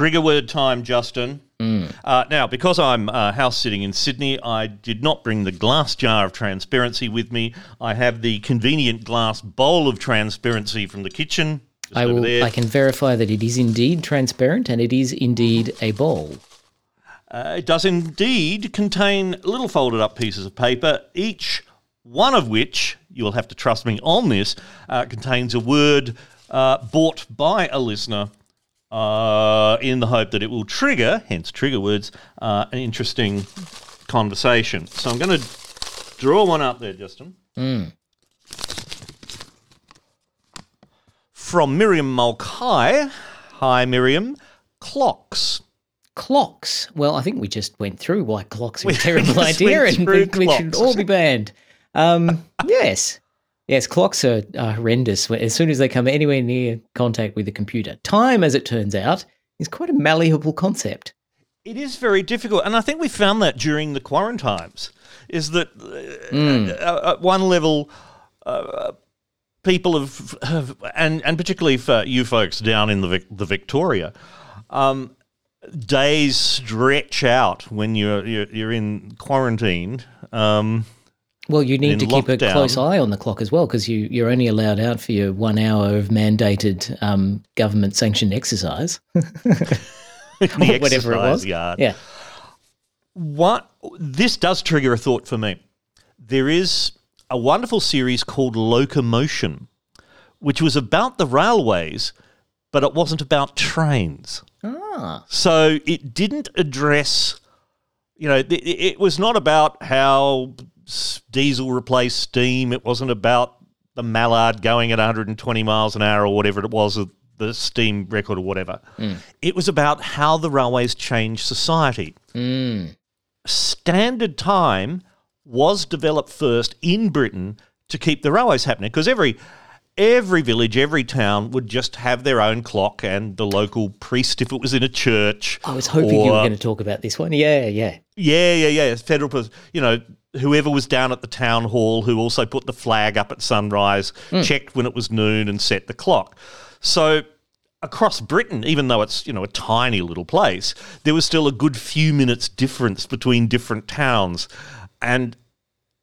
S2: Trigger word time, Justin.
S3: Mm.
S2: Uh, now, because I'm uh, house sitting in Sydney, I did not bring the glass jar of transparency with me. I have the convenient glass bowl of transparency from the kitchen.
S3: I will. There. I can verify that it is indeed transparent and it is indeed a bowl.
S2: Uh, it does indeed contain little folded up pieces of paper, each one of which, you will have to trust me on this, uh, contains a word uh, bought by a listener uh, in the hope that it will trigger, hence trigger words, uh, an interesting conversation. So I'm going to draw one up there, Justin.
S3: Mm.
S2: From Miriam Mulcahy. Hi, Miriam. Clocks.
S3: Clocks. Well, I think we just went through why clocks are a terrible [LAUGHS] idea and we, we, should all be banned. Um, [LAUGHS] yes. Yes, clocks are, are horrendous as soon as they come anywhere near contact with the computer. Time, as it turns out, is quite a malleable concept.
S2: It is very difficult, and I think we found that during the quarantines. Is that mm. at one level, uh, people have, have, and and particularly for you folks down in the the Victoria, um, days stretch out when you're you're, you're in quarantine. Um,
S3: well, you need to keep a close eye on the clock as well because you, you're only allowed out for your one hour of mandated um, government sanctioned exercise. [LAUGHS] [LAUGHS]
S2: Whatever it was. Yard.
S3: Yeah.
S2: What this does trigger a thought for me. There is a wonderful series called Locomotion, which was about the railways, but it wasn't about trains.
S3: Ah.
S2: So it didn't address, you know, it, it was not about how diesel replaced steam. It wasn't about the Mallard going at 120 miles an hour or whatever it was, the steam record or whatever.
S3: Mm.
S2: It was about how the railways changed society.
S3: Mm.
S2: Standard time was developed first in Britain to keep the railways happening because every every village, every town would just have their own clock and the local priest, if it was in a church.
S3: I was hoping or, you were going to talk about this one. Yeah, yeah.
S2: Yeah, yeah, yeah. Federal, you know, whoever was down at the town hall who also put the flag up at sunrise, mm. checked when it was noon and set the clock. So across Britain, even though it's you know a tiny little place, there was still a good few minutes difference between different towns, and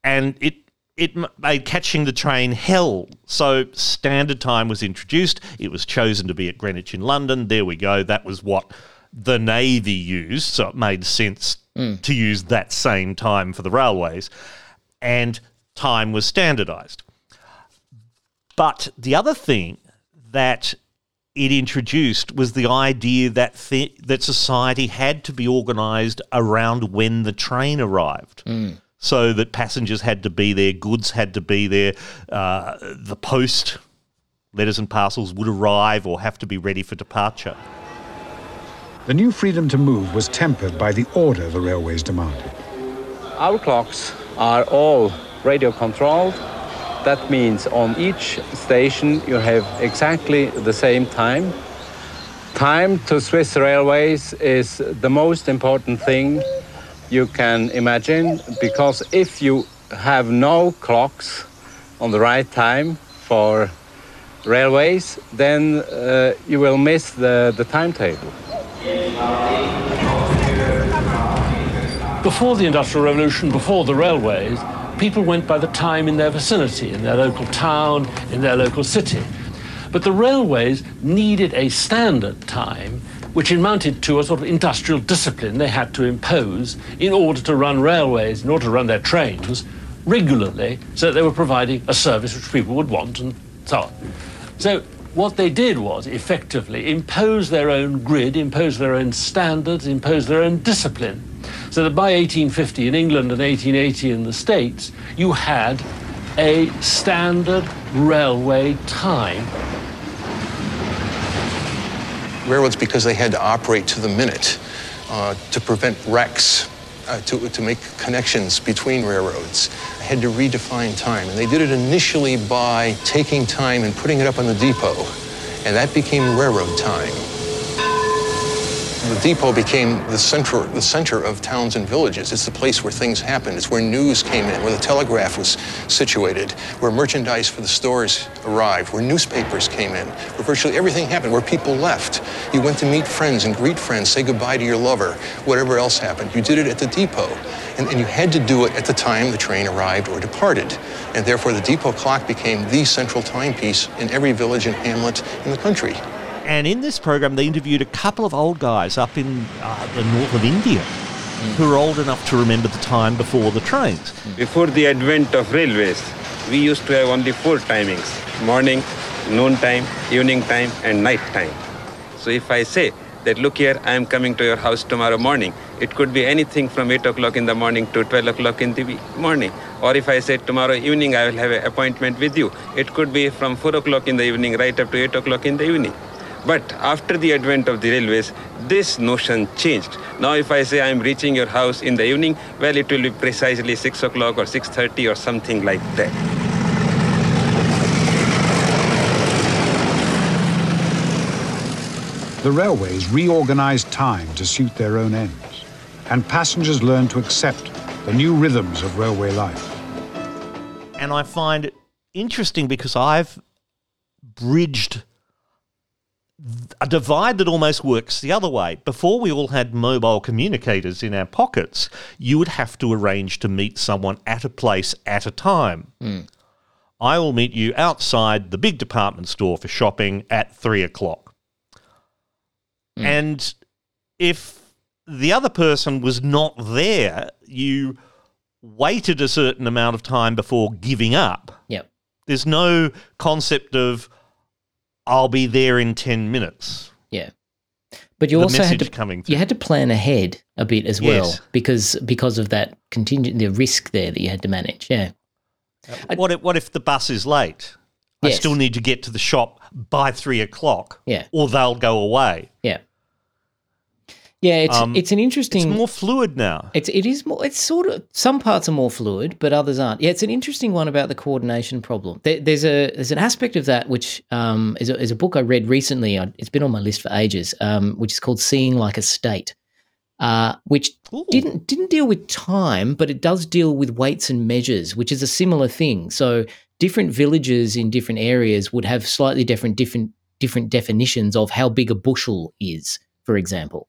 S2: and it it made catching the train hell. So standard time was introduced. It was chosen to be at Greenwich in London. There we go. That was what the Navy used. So it made sense
S3: mm.
S2: to use that same time for the railways. And time was standardized. But the other thing that it introduced was the idea that th- that society had to be organized around when the train arrived.
S3: Mm
S2: so that passengers had to be there, goods had to be there, uh, the post letters and parcels would arrive or have to be ready for departure.
S11: The new freedom to move was tempered by the order the railways demanded.
S12: Our clocks are all radio controlled. That means on each station you have exactly the same time. Time to Swiss Railways is the most important thing you can imagine because if you have no clocks on the right time for railways, then uh, you will miss the, the timetable.
S13: Before the Industrial Revolution, before the railways, people went by the time in their vicinity, in their local town, in their local city. But the railways needed a standard time which amounted to a sort of industrial discipline they had to impose in order to run railways, in order to run their trains regularly, so that they were providing a service which people would want and so on. So what they did was effectively impose their own grid, impose their own standards, impose their own discipline So that by 1850 in England and 1880 in the States, you had a standard railway time.
S14: Railroads, because they had to operate to the minute uh, to prevent wrecks, uh, to, to make connections between railroads, had to redefine time. And they did it initially by taking time and putting it up on the depot. And that became railroad time. The depot became the center, the center of towns and villages. It's the place where things happened. It's where news came in, where the telegraph was situated, where merchandise for the stores arrived, where newspapers came in, where virtually everything happened, where people left. You went to meet friends and greet friends, say goodbye to your lover, whatever else happened. You did it at the depot. And, and you had to do it at the time the train arrived or departed. And therefore, the depot clock became the central timepiece in every village and hamlet in the country.
S2: And in this program, they interviewed a couple of old guys up in uh, the north of India who are old enough to remember the time before the trains.
S15: Before the advent of railways, we used to have only four timings morning, noon time, evening time, and night time. So if I say that, look here, I am coming to your house tomorrow morning, it could be anything from 8 o'clock in the morning to 12 o'clock in the morning. Or if I say tomorrow evening I will have an appointment with you, it could be from 4 o'clock in the evening right up to 8 o'clock in the evening. But after the advent of the railways, this notion changed. Now if I say I'm reaching your house in the evening, well, it will be precisely 6 o'clock or 6.30 or something like that.
S11: The railways reorganized time to suit their own ends, and passengers learned to accept the new rhythms of railway life.
S2: And I find it interesting because I've bridged a divide that almost works the other way. Before we all had mobile communicators in our pockets, you would have to arrange to meet someone at a place at a time.
S3: Mm.
S2: I will meet you outside the big department store for shopping at three o'clock.
S3: Mm.
S2: And if the other person was not there, you waited a certain amount of time before giving up.
S3: Yep.
S2: There's no concept of I'll be there in 10 minutes.
S3: Yeah. But you
S2: The
S3: also had to
S2: coming
S3: you had to plan ahead a bit as well
S2: Yes.
S3: because because of that contingent the risk there that you had to manage. Yeah.
S2: Uh, what if, what if the bus is late? I still need to get to the shop by three o'clock.
S3: Yeah.
S2: Or they'll go away.
S3: Yeah. Yeah, it's
S2: Um,
S3: it's an interesting.
S2: It's more fluid now.
S3: It's it is more. It's sort of some parts are more fluid, but others aren't. Yeah, it's an interesting one about the coordination problem. There, there's a there's an aspect of that which um, is a, is a book I read recently. I- It's been on my list for ages. Um, which is called Seeing Like a State, uh, which didn't didn't deal with time, but it does deal with weights and measures, which is a similar thing. So different villages in different areas would have slightly different different different definitions of how big a bushel is, for example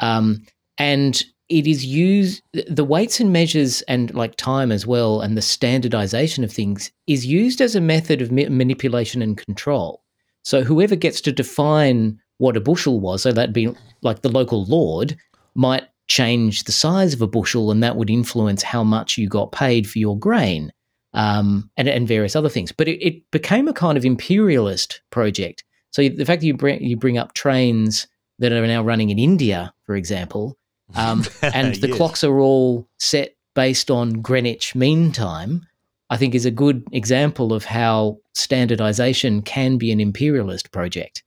S3: um, and it is used the weights and measures and like time as well and the standardization of things is used as a method of ma- manipulation and control. So whoever gets to define what a bushel was so that'd be like the local lord might change the size of a bushel and that would influence how much you got paid for your grain um, and, and various other things. But it, it became a kind of imperialist project. So the fact that you bring, you bring up trains that are now running in India, for example, um, [LAUGHS] and the
S2: Yes.
S3: clocks are all set based on Greenwich Mean Time, I think is a good example of how standardization can be an imperialist project.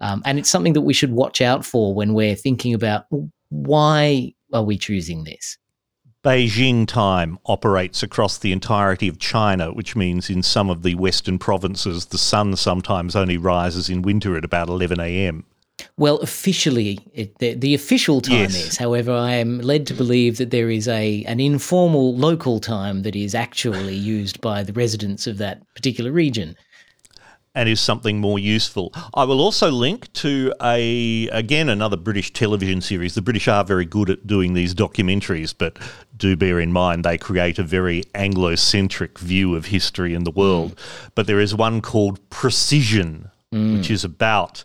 S3: Um, and it's something that we should watch out for when we're thinking about why are we choosing this?
S2: Beijing time operates across the entirety of China, which means in some of the western provinces, the sun sometimes only rises in winter at about 11 a.m.
S3: Well, officially, it, the, the official time
S2: Yes.
S3: is. However, I am led to believe that there is a an informal local time that is actually used by the residents of that particular region.
S2: and is something more useful. I will also link to a again another British television series. The British are very good at doing these documentaries, but do bear in mind they create a very Anglo-centric view of history in the world. Mm. But there is one called Precision, mm. which is about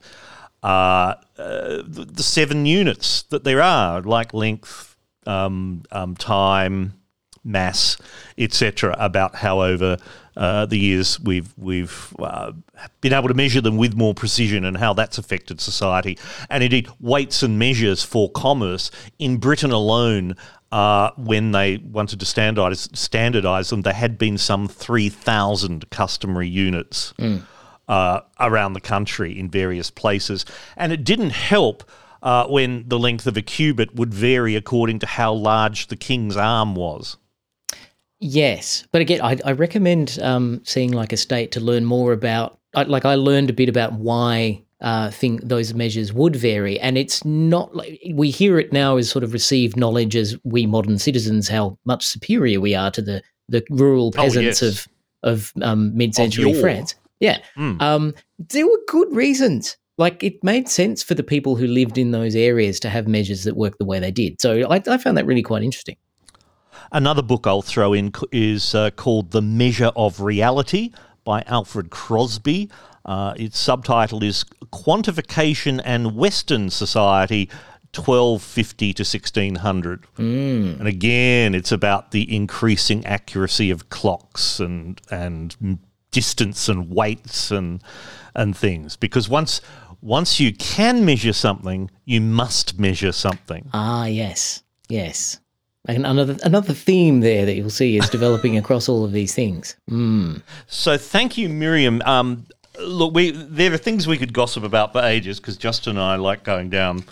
S2: uh, uh, the, the seven units that there are, like length, um, um, time, mass, etc., about how over uh, the years we've we've uh, been able to measure them with more precision and how that's affected society. And indeed, weights and measures for commerce in Britain alone. Uh, when they wanted to standardize, standardize them, there had been some 3,000 customary units uh, around the country in various places. And it didn't help uh, when the length of a cubit would vary according to how large the king's arm was.
S3: Yes, but again, I, I recommend um, seeing like a state to learn more about. I, like I learned a bit about why uh, think those measures would vary, and it's not like we hear it now as sort of received knowledge as we modern citizens how much superior we are to the the rural
S2: Oh,
S3: peasants
S2: yes.
S3: of of um, mid-century. France. Yeah,
S2: Mm.
S3: um, there were good reasons. Like it made sense for the people who lived in those areas to have measures that worked the way they did. So I, I found that really quite interesting.
S2: Another book I'll throw in is uh, called The Measure of Reality by Alfred Crosby. Uh, its subtitle is Quantification and Western Society 1250 to 1600. And again, it's about the increasing accuracy of clocks and and distance and weights and and things because once once you can measure something, you must measure something.
S3: Ah, yes, yes. And another another theme there that you'll see is [LAUGHS] developing across all of these things. Mm.
S2: So thank you, Miriam. Um, look, we there are things we could gossip about for ages because Justin and I like going down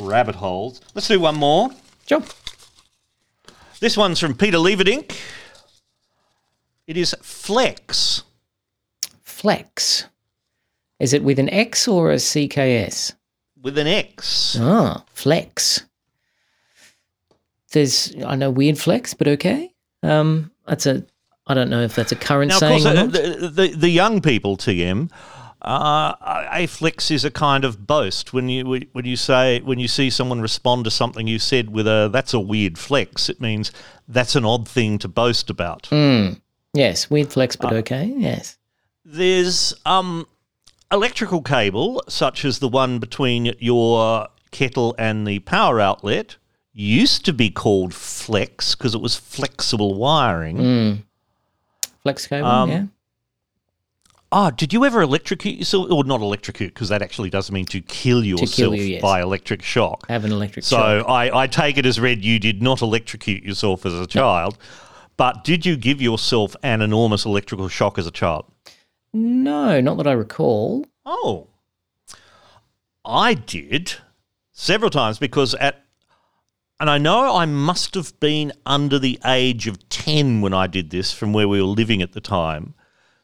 S2: rabbit holes. Let's do one more.
S3: Sure.
S2: This one's from Peter Leverdink. It is Flex.
S3: Flex. Is it with an X or a CKS?
S2: With an X.
S3: Ah, flex. There's I know weird flex, but okay. Um, that's a I don't know if that's a current
S2: Now, of
S3: saying
S2: course,
S3: or
S2: uh,
S3: not.
S2: the, the, the young people, TM, uh, a flex is a kind of boast. When you when you say when you see someone respond to something you said with a "that's a weird flex," it means that's an odd thing to boast about.
S3: Mm. Yes, weird flex,
S2: Uh,
S3: but okay. Yes.
S2: There's um, electrical cable, such as the one between your kettle and the power outlet, used to be called flex because it was flexible wiring.
S3: Mm. Flex cable,
S2: Um,
S3: yeah.
S2: Oh, did you ever electrocute yourself? Or not electrocute, because that actually does mean to kill yourself
S3: kill you, yes.
S2: by electric shock.
S3: Have an electric
S2: so
S3: shock.
S2: I, I take it as read you did not electrocute yourself as a child, but did you give yourself an enormous electrical shock as a child?
S3: No, not that I recall.
S2: Oh, I did several times because at, and I know I must have been under the age of 10 when I did this from where we were living at the time.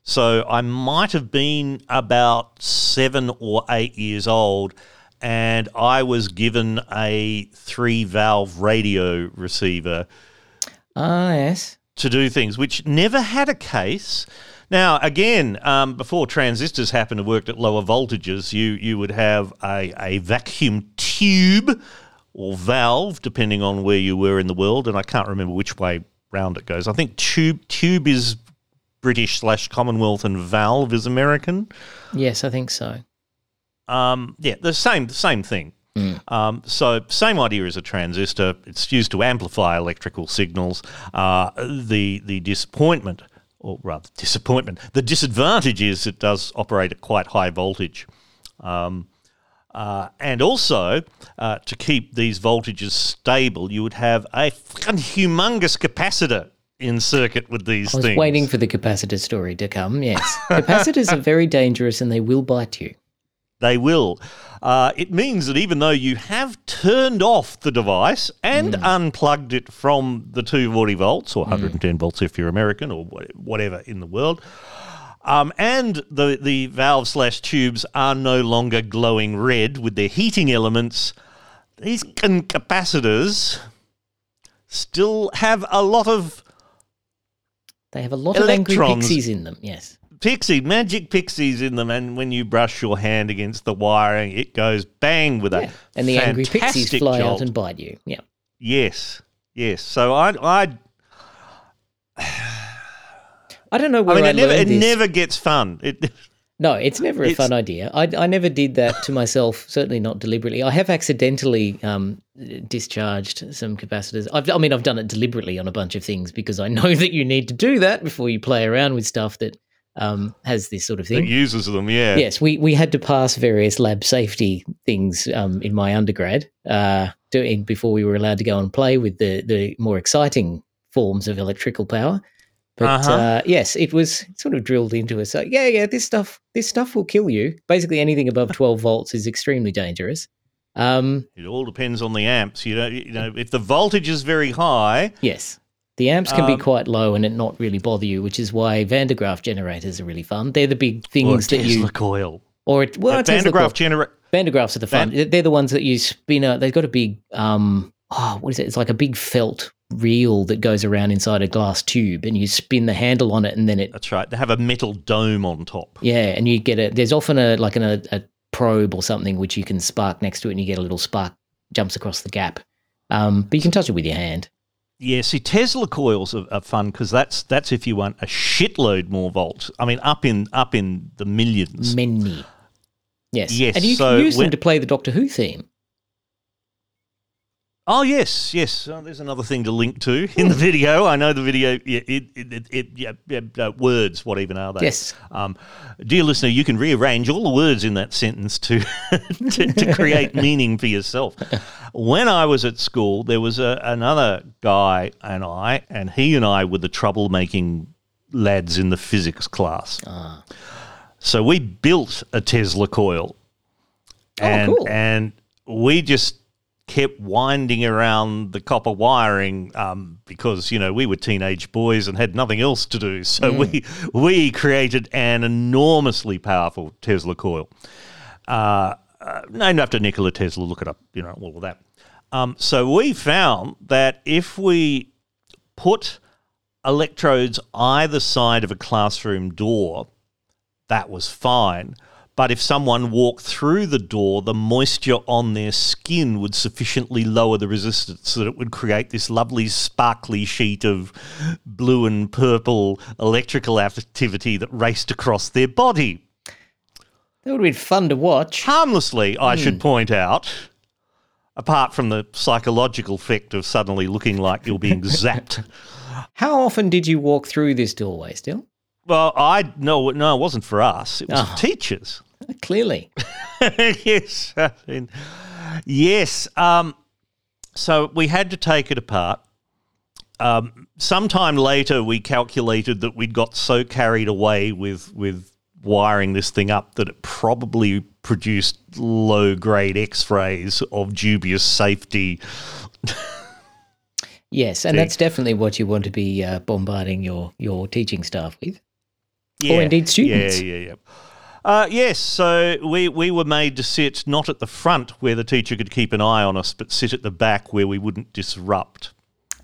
S2: So I might have been about seven or eight years old, and I was given a three valve radio receiver
S3: Ah, yes.
S2: to do things, which never had a case. Now, again, um, before transistors happened to work at lower voltages, you you would have a, a vacuum tube or valve, depending on where you were in the world, and I can't remember which way round it goes. I think tube tube is British slash Commonwealth, and valve is American.
S3: Yes, I think so.
S2: Um, yeah, the same the same thing. Um, so same idea as a transistor. It's used to amplify electrical signals. Uh, the the disappointment, or rather disappointment, the disadvantage is it does operate at quite high voltage. Um, uh, and also, uh, to keep these voltages stable, you would have a humongous capacitor in circuit with these
S3: I was
S2: things.
S3: waiting for the capacitor story to come. Yes. Capacitors are very dangerous and they will bite you.
S2: They will. Uh, it means that even though you have turned off the device and unplugged it from the 240 volts or 110 volts if you're American or whatever in the world, um, and the, the valve slash tubes are no longer glowing red with their heating elements, these capacitors still have a lot of
S3: They have a lot of angry
S2: Electrons.
S3: pixies in them. Yes.
S2: Pixie magic pixies in them and when you brush your hand against the wiring it goes bang with a
S3: And the angry pixies fly out and bite you. Yeah.
S2: yes yes so i i
S3: I don't know
S2: i
S3: where I,
S2: mean it never it
S3: this.
S2: never gets fun it [LAUGHS]
S3: No, it's never a
S2: It's-
S3: fun idea. I, I never did that to myself, certainly not deliberately. I have accidentally um, discharged some capacitors. I've, I mean, I've done it deliberately on a bunch of things because I know [LAUGHS] that you need to do that before you play around with stuff that um, has this sort of
S2: That
S3: thing.
S2: uses them, yeah.
S3: Yes, we, we had to pass various lab safety things um, in my undergrad uh, doing before we were allowed to go and play with the, the more exciting forms of electrical power. But
S2: Uh-huh.
S3: uh, yes, it was sort of drilled into us. So, yeah, yeah, this stuff this stuff will kill you. Basically, anything above twelve [LAUGHS] volts is extremely dangerous. Um,
S2: It all depends on the amps. You know, you know, if the voltage is very high,
S3: yes, the amps can be
S2: Um,
S3: quite low and it not really bother you, which is why Van de Graaff generators are really fun. They're the big
S2: or
S3: things that
S2: Tesla
S3: you
S2: coil.
S3: or it, well,
S2: A
S3: Tesla
S2: Van de. Graaff generator.
S3: Van de Graaffs are the fun.
S2: Van-
S3: They're the ones that you spin a. They've got a big um. Oh, what is it? It's like a big felt reel that goes around inside a glass tube, and you spin the handle on it, and then it.
S2: That's right. They have a metal dome on top.
S3: Yeah, and you get a. There's often a like an, a, a probe or something which you can spark next to it, and you get a little spark jumps across the gap. Um, but you can touch it with your hand.
S2: Yeah, see, Tesla coils are, are fun because that's that's if you want a shitload more volts. I mean, up in up in the millions.
S3: Many. Yes.
S2: Yes,
S3: And you
S2: so
S3: can use
S2: when-
S3: them to play the Doctor Who theme.
S2: Oh yes, yes. Oh, there's another thing to link to in the video. I know the video. Yeah, it, it, it, it yeah, yeah, uh, words. What even are they?
S3: Yes.
S2: Um, dear listener, you can rearrange all the words in that sentence to [LAUGHS] to, to create [LAUGHS] meaning for yourself. When I was at school, there was a, another guy and I, and he and I were the troublemaking lads in the physics class.
S3: Ah.
S2: So we built a Tesla coil, and
S3: cool.
S2: and we just kept winding around the copper wiring um, because you know we were teenage boys and had nothing else to do. So we we created an enormously powerful Tesla coil, uh, uh, named after Nikola Tesla. Look it up, you know all of that. Um, so we found that if we put electrodes either side of a classroom door, that was fine. But if someone walked through the door, the moisture on their skin would sufficiently lower the resistance that it would create this lovely sparkly sheet of blue and purple electrical activity that raced across their body.
S3: That would have been fun to watch.
S2: Harmlessly, I should hmm. point out, apart from the psychological effect of suddenly looking like you're being [LAUGHS] zapped.
S3: How often did you walk through this doorway still?
S2: Well, I no, no, it wasn't for us. It was
S3: Oh.
S2: for teachers.
S3: Clearly. [LAUGHS]
S2: yes, I mean, yes. Um, so we had to take it apart. Um, sometime later, we calculated that we'd got so carried away with with wiring this thing up that it probably produced low grade X rays of dubious safety.
S3: Yes, and that's definitely what you want to be uh, bombarding your, your teaching staff with.
S2: Yeah,
S3: Or indeed students.
S2: Yeah, yeah, yeah. Uh, yes, so we, we were made to sit not at the front where the teacher could keep an eye on us, but sit at the back where we wouldn't disrupt.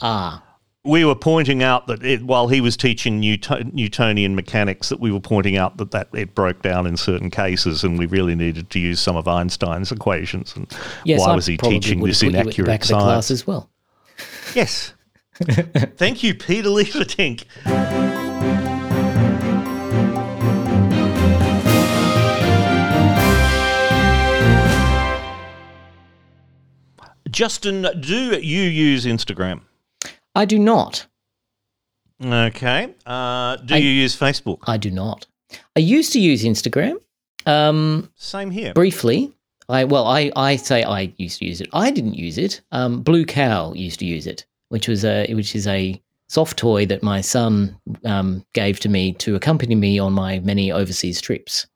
S3: Ah,
S2: We were pointing out that it, while he was teaching Newton, Newtonian mechanics, that we were pointing out that, that it broke down in certain cases, and we really needed to use some of Einstein's equations. And
S3: yes,
S2: why
S3: I
S2: was he teaching this
S3: have put you at the
S2: inaccurate
S3: back of the class
S2: science?
S3: as well.
S2: Yes. [LAUGHS] Thank you, Peter Liebertink. Justin, do you use Instagram?
S3: I do not.
S2: Okay. Uh, do
S3: I-
S2: you use Facebook?
S3: I do not. I used to use Instagram. Um,
S2: Same here.
S3: briefly. I well, I, I say I used to use it. I didn't use it. Um, Blue Cow used to use it, which was a which is a soft toy that my son um, gave to me to accompany me on my many overseas trips.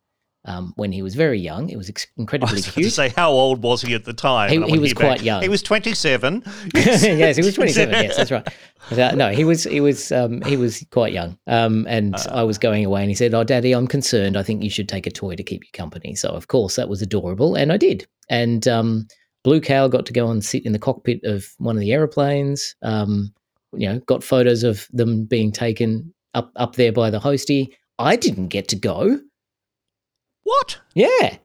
S3: Um, when he was very young, it was ex-
S2: I
S3: incredibly
S2: was about to
S3: cute.
S2: say, how old was he at the time?
S3: He- he was
S2: hear back,
S3: quite young.
S2: He was 27. [LAUGHS]
S3: yes, he was [LAUGHS] 27. Yes, that's right. But, uh, no, he was he was um, he was quite young. Um, and I was going away, and he said, "Oh, Daddy, I'm concerned. I think you should take a toy to keep you company." So, of course, that was adorable, and I did. And um, Blue Cow got to go and sit in the cockpit of one of the aeroplanes. Um, you know, got photos of them being taken up up there by the hostie. I didn't get to go.
S2: What?
S3: Yeah.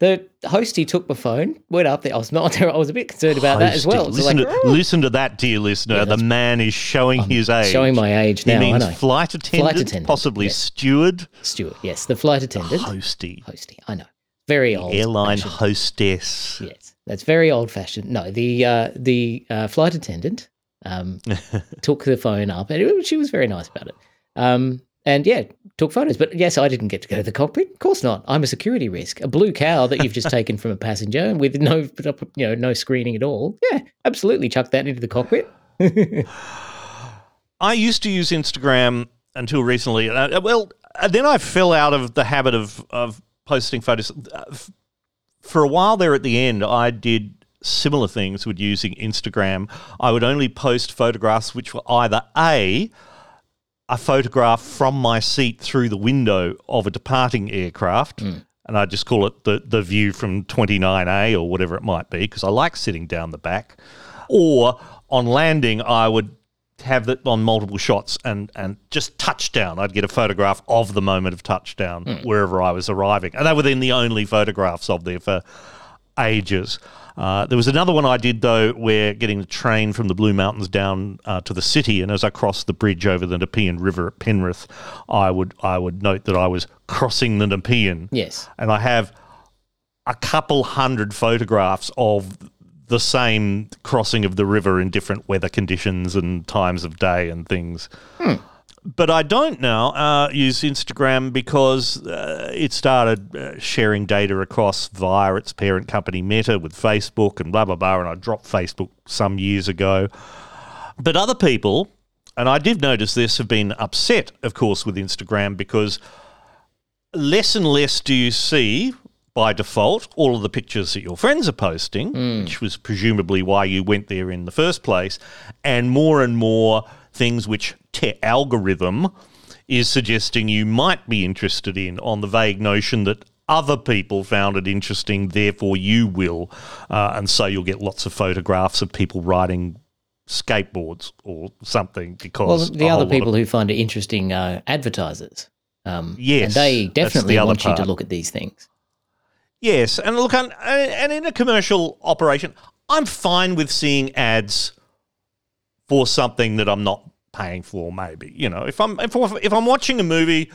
S3: The hostie took the phone, went up there. I was not there. I was a bit concerned about that as well.
S2: Hosting. Listen,
S3: like,
S2: to, listen to that, dear listener. the man is showing his age.
S3: showing my age now,
S2: He means
S3: I know.
S2: flight attendant,
S3: Flight attendant,
S2: possibly
S3: yes.
S2: steward,
S3: Stewart, yes, the flight attendant.
S2: hostie,
S3: hostie. I know, very old.
S2: airline
S3: fashioned.
S2: hostess.
S3: Yes, that's very old fashioned. No, the uh, the uh, flight attendant um, [LAUGHS] took the phone up, and it, she was very nice about it. Um, and yeah, took photos. But yes, I didn't get to go to the cockpit. Of course not. I'm a security risk. A blue cow that you've just taken from a passenger with no, [LAUGHS] you know, no screening at all. Yeah, absolutely. Chuck that into the cockpit. [LAUGHS]
S2: I used to use Instagram until recently. Uh, well, uh, then I fell out of the habit of of posting photos. Uh, For a while there, at the end, I did similar things with using Instagram. I would only post photographs which were either a a photograph from my seat through the window of a departing aircraft. Hmm. And I just call it the, the view from 29A or whatever it might be, because I like sitting down the back. Or on landing, I would have it on multiple shots and, and just touchdown. I'd get a photograph of the moment of touchdown hmm. wherever I was arriving. And they were then the only photographs of there for ages. Uh, there was another one I did though, where getting the train from the Blue Mountains down uh, to the city, and as I crossed the bridge over the Nepean River at Penrith, I would I would note that I was crossing the Nepean.
S3: Yes.
S2: and I have a couple hundred photographs of the same crossing of the river in different weather conditions and times of day and things. But I don't now uh, use Instagram because uh, it started uh, sharing data across via its parent company Meta with Facebook and blah, blah, blah. And I dropped Facebook some years ago. But other people, and I did notice this, have been upset, of course, with Instagram because less and less do you see by default all of the pictures that your friends are posting, which was presumably why you went there in the first place, and more and more things which te- algorithm is suggesting you might be interested in on the vague notion that other people found it interesting, therefore you will. Uh, and so you'll get lots of photographs of people riding skateboards or something because
S3: Well, the other people
S2: of-
S3: who find it interesting are advertisers. Um,
S2: Yes,
S3: and they
S2: the
S3: definitely
S2: other
S3: want you to look at these things.
S2: Yes, and look, and in a commercial operation, I'm fine with seeing ads for something that I'm not paying for. Maybe you know, if I'm if, if I'm watching a movie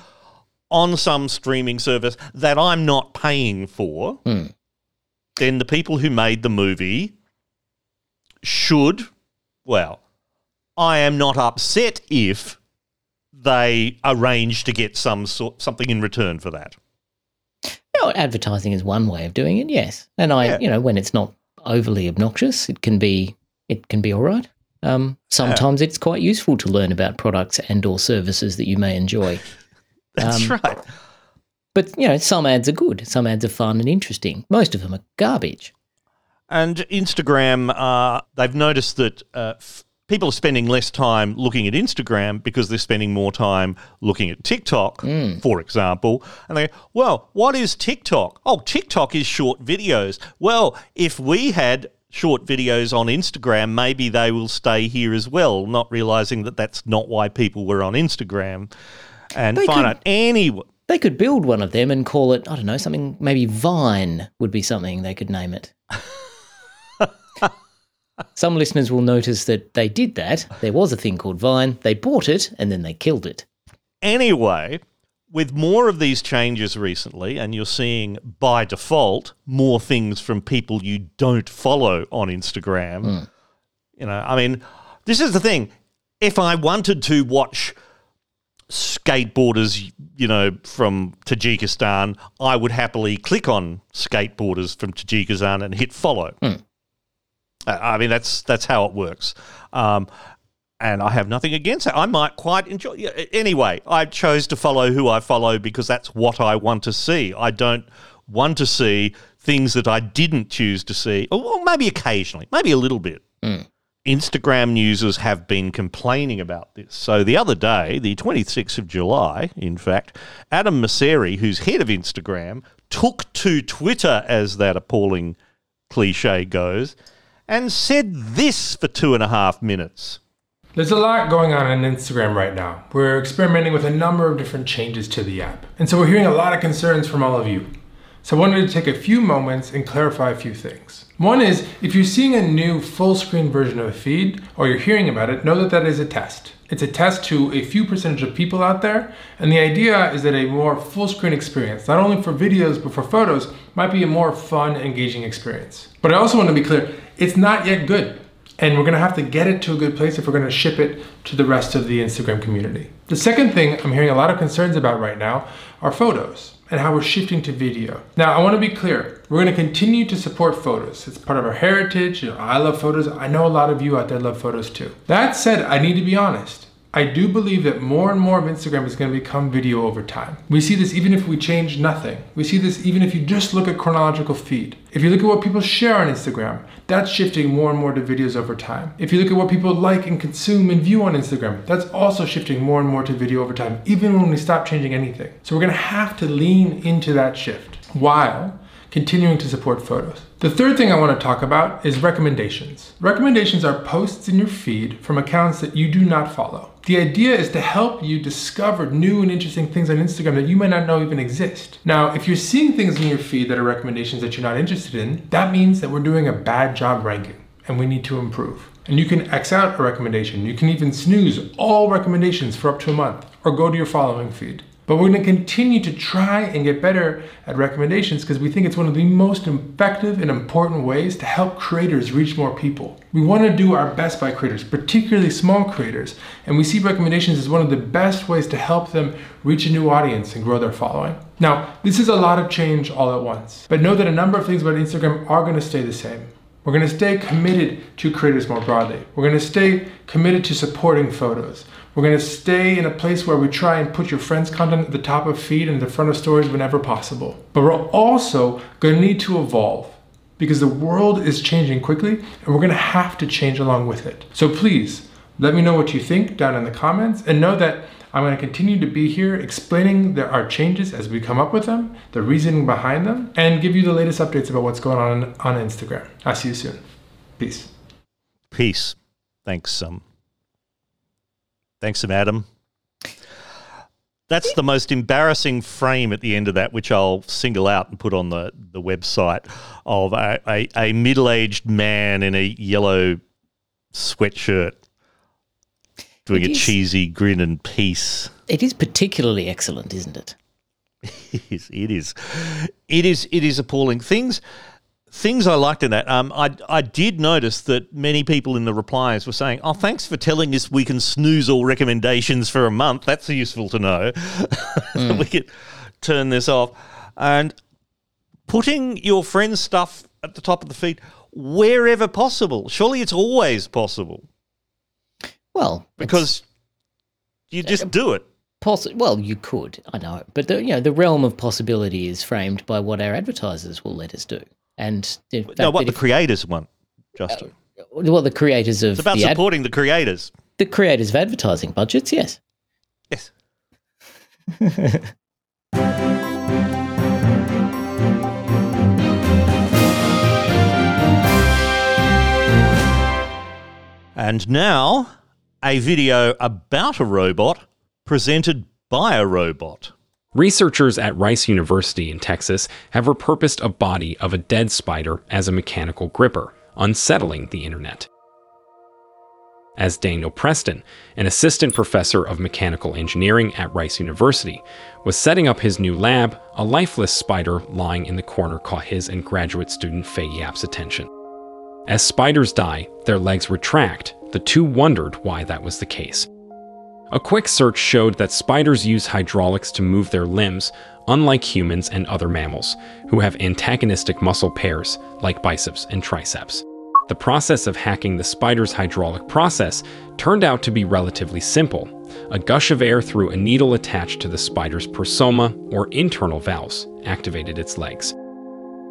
S2: on some streaming service that I'm not paying for, hmm. then the people who made the movie should, well, I am not upset if they arrange to get some sort something in return for that.
S3: You know, advertising is one way of doing it, yes. And I,
S2: Yeah.
S3: you know, when it's not overly obnoxious, it can be it can be all right. Um, sometimes it's quite useful to learn about products and or services that you may enjoy. [LAUGHS]
S2: That's
S3: Um,
S2: right.
S3: But you know, some ads are good. Some ads are fun and interesting. Most of them are garbage.
S2: And Instagram, uh, they've noticed that uh, f- people are spending less time looking at Instagram because they're spending more time looking at TikTok, for example. And they go, well, what is TikTok? Oh, TikTok is short videos. Well, if we had short videos on Instagram, maybe they will stay here as well, not realizing that that's not why people were on Instagram. And
S3: They
S2: find
S3: could-
S2: out any.
S3: They could build one of them and call it, I don't know, something maybe Vine would be something they could name it. [LAUGHS] Some listeners will notice that they did that. There was a thing called Vine. They bought it and then they killed it.
S2: Anyway, with more of these changes recently, and you're seeing by default more things from people you don't follow on Instagram. You know, I mean, this is the thing. If I wanted to watch skateboarders, you know, from Tajikistan, I would happily click on skateboarders from Tajikistan and hit follow. Uh, I mean, that's that's how it works. Um, and I have nothing against it. I might quite enjoy. yeah, Anyway, I chose to follow who I follow because that's what I want to see. I don't want to see things that I didn't choose to see, or maybe occasionally, maybe a little bit. Mm. Instagram users have been complaining about this. So the other day, the 26th of July, in fact, Adam Mosseri, who's head of Instagram, took to Twitter, as that appalling cliche goes, and said this for two and a half minutes.
S16: There's a lot going on on Instagram right now. We're experimenting with a number of different changes to the app. And so we're hearing a lot of concerns from all of you. So I wanted to take a few moments and clarify a few things. One is if you're seeing a new full screen version of a feed or you're hearing about it, know that that is a test. It's a test to a few percentage of people out there, and the idea is that a more full screen experience, not only for videos but for photos, might be a more fun, engaging experience. But I also want to be clear it's not yet good. And we're gonna have to get it to a good place if we're gonna ship it to the rest of the Instagram community. The second thing I'm hearing a lot of concerns about right now are photos and how we're shifting to video. Now, I want to be clear. We're going to continue to support photos. It's part of our heritage. You know, I love photos. I know a lot of you out there love photos too. That said, I need to be honest. I do believe that more and more of Instagram is going to become video over time. We see this even if we change nothing. We see this even if you just look at chronological feed. If you look at what people share on Instagram, that's shifting more and more to videos over time. If you look at what people like and consume and view on Instagram, that's also shifting more and more to video over time, even when we stop changing anything. So we're going to have to lean into that shift while continuing to support photos. The third thing I want to talk about is recommendations. Recommendations are posts in your feed from accounts that you do not follow. The idea is to help you discover new and interesting things on Instagram that you might not know even exist. Now, if you're seeing things in your feed that are recommendations that you're not interested in, that means that we're doing a bad job ranking and we need to improve. And you can X out a recommendation. You can even snooze all recommendations for up to a month or go to your following feed. But we're to continue to try and get better at recommendations because we think it's one of the most effective and important ways to help creators reach more people. We want to do our best by creators, particularly small creators, and we see recommendations as one of the best ways to help them reach a new audience and grow their following. Now, this is a lot of change all at once, but know that a number of things about Instagram are to stay the same. We're to stay committed to creators more broadly. We're to stay committed to supporting photos. We're going to stay in a place where we try and put your friends' content at the top of feed and the front of stories whenever possible. But we're also going to need to evolve because the world is changing quickly and we're going to have to change along with it. So please let me know what you think down in the comments and know that I'm going to continue to be here explaining there are changes as we come up with them, the reasoning behind them, and give you the latest updates about what's going on on Instagram. I'll see you soon. Peace.
S2: Peace. Thanks, um, Thanks, Adam. That's the most embarrassing frame at the end of that, which I'll single out and put on the, the website of a, a, a middle aged man in a yellow sweatshirt doing a cheesy grin and peace.
S3: It is particularly excellent, isn't it? [LAUGHS]
S2: it is. It is. It is. It is appalling. Things things I liked in that, um, I, I did notice that many people in the replies were saying, "Oh, thanks for telling us we can snooze all recommendations for a month. That's useful to know. [LAUGHS] Mm. we can turn this off." And putting your friend's stuff at the top of the feed wherever possible. Surely it's always possible.
S3: Well,
S2: because you just uh, do it.
S3: Possi- well, you could, I know, but the, you know the realm of possibility is framed by what our advertisers will let us do. And
S2: no, what the creators want, Justin.
S3: Uh, well, the creators of
S2: it's about the supporting ad- the creators.
S3: The creators of advertising budgets, yes.
S2: Yes. [LAUGHS] and now, a video about a robot presented by a robot.
S17: Researchers at Rice University in Texas have repurposed a body of a dead spider as a mechanical gripper, unsettling the internet. As Daniel Preston, an assistant professor of mechanical engineering at Rice University, was setting up his new lab, a lifeless spider lying in the corner caught his and graduate student Faye Yap's attention. As spiders die, their legs retract. The two wondered why that was the case. A quick search showed that spiders use hydraulics to move their limbs, unlike humans and other mammals, who have antagonistic muscle pairs like biceps and triceps. The process of hacking the spider's hydraulic process turned out to be relatively simple. A gush of air through a needle attached to the spider's prosoma, or internal valves, activated its legs.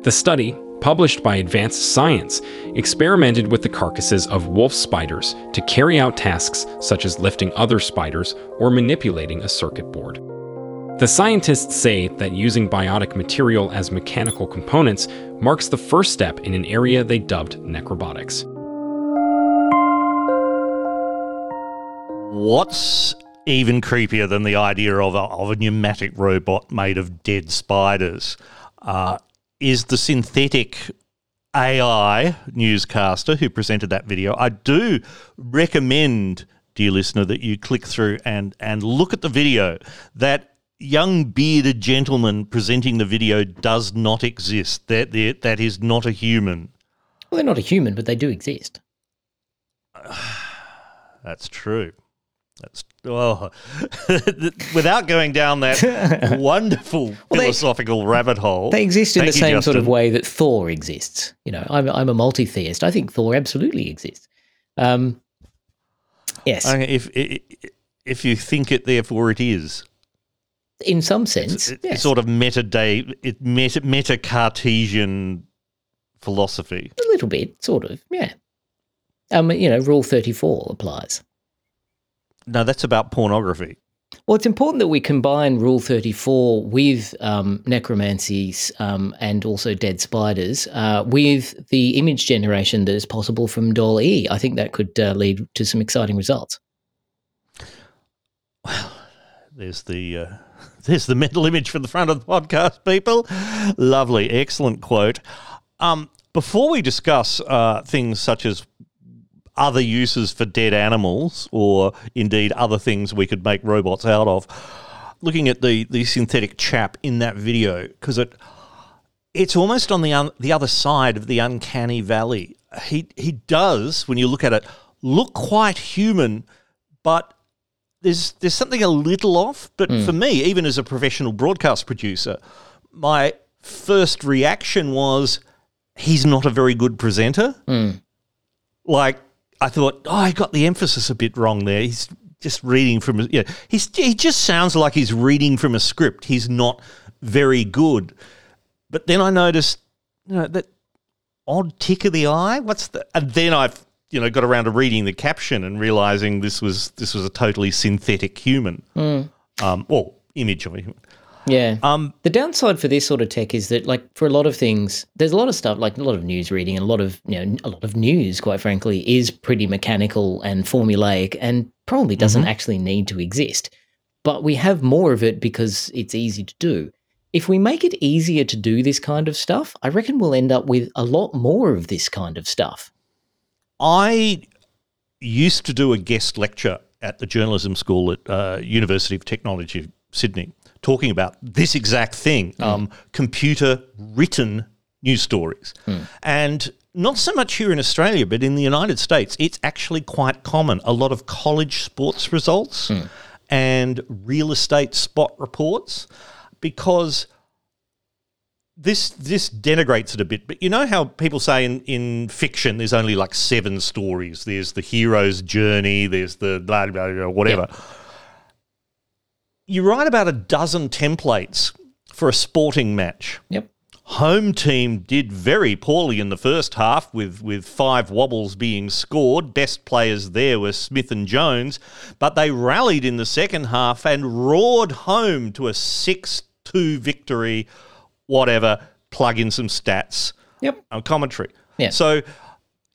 S17: The study, published by Advanced Science, experimented with the carcasses of wolf spiders to carry out tasks such as lifting other spiders or manipulating a circuit board. The scientists say that using biotic material as mechanical components marks the first step in an area they dubbed necrobotics.
S2: What's even creepier than the idea of a, of a pneumatic robot made of dead spiders? Uh, is the synthetic AI newscaster who presented that video. I do recommend, dear listener, that you click through and and look at the video. That young bearded gentleman presenting the video does not exist. That that, that is not a human.
S3: Well, they're not a human, but they do exist. [SIGHS]
S2: That's true. That's well, [LAUGHS] without going down that [LAUGHS] wonderful
S3: Well, they-
S2: philosophical rabbit hole.
S3: They exist in the same sort of way that Thor exists. You know, I'm I'm a multi-theist. I think Thor absolutely exists. Um, yes,
S2: if i- i- if you think it, therefore it is.
S3: in some sense,
S2: It's,
S3: yes.
S2: sort of meta day, it meta, meta Cartesian philosophy.
S3: a little bit, sort of, yeah. Um, you know, Rule thirty-four applies.
S2: No, that's about pornography.
S3: Well, it's important that we combine Rule 34 with um, necromancy um, and also dead spiders uh, with the image generation that is possible from Doll E. I think that could uh, lead to some exciting results.
S2: Well, there's the uh, [LAUGHS] there's the mental image for the front of the podcast, people. Lovely, excellent quote. Um, before we discuss uh, things such as other uses for dead animals, or indeed other things we could make robots out of, looking at the the synthetic chap in that video because it it's almost on the un- the other side of the uncanny valley. He he does when you look at it look quite human, but there's there's something a little off. But hmm. for me, even as a professional broadcast producer, my first reaction was he's not a very good presenter. Hmm. Like I thought, oh, I got the emphasis a bit wrong there. He's just reading from, a- yeah, he's he just sounds like he's reading from a script. He's not very good. But then I noticed, you know, that odd tick of the eye. What's the? And then I've you know got around to reading the caption and realizing this was this was a totally synthetic human,
S3: Mm.
S2: um, or image of a human.
S3: Yeah.
S2: Um,
S3: the downside for this sort of tech is that, like, for a lot of things, there's a lot of stuff, like a lot of news reading, and a lot of you know, a lot of news, quite frankly, is pretty mechanical and formulaic, and probably doesn't actually need to exist. But we have more of it because it's easy to do. If we make it easier to do this kind of stuff, I reckon we'll end up with a lot more of this kind of stuff.
S2: I used to do a guest lecture at the journalism school at uh, University of Technology Sydney, talking about this exact thing: mm. um, computer written news stories, mm. and not so much here in Australia, but in the United States, it's actually quite common. A lot of college sports results mm. and real estate spot reports, because this this denigrates it a bit, but you know how people say in, in fiction there's only like seven stories. There's the hero's journey, there's the blah blah blah whatever. You write about a dozen templates for a sporting match.
S3: Yep.
S2: Home team did very poorly in the first half with, with five wobbles being scored. Best players there were Smith and Jones, but they rallied in the second half and roared home to a 6 2 victory, whatever. Plug in some stats.
S3: Yep.
S2: On commentary.
S3: Yeah.
S2: So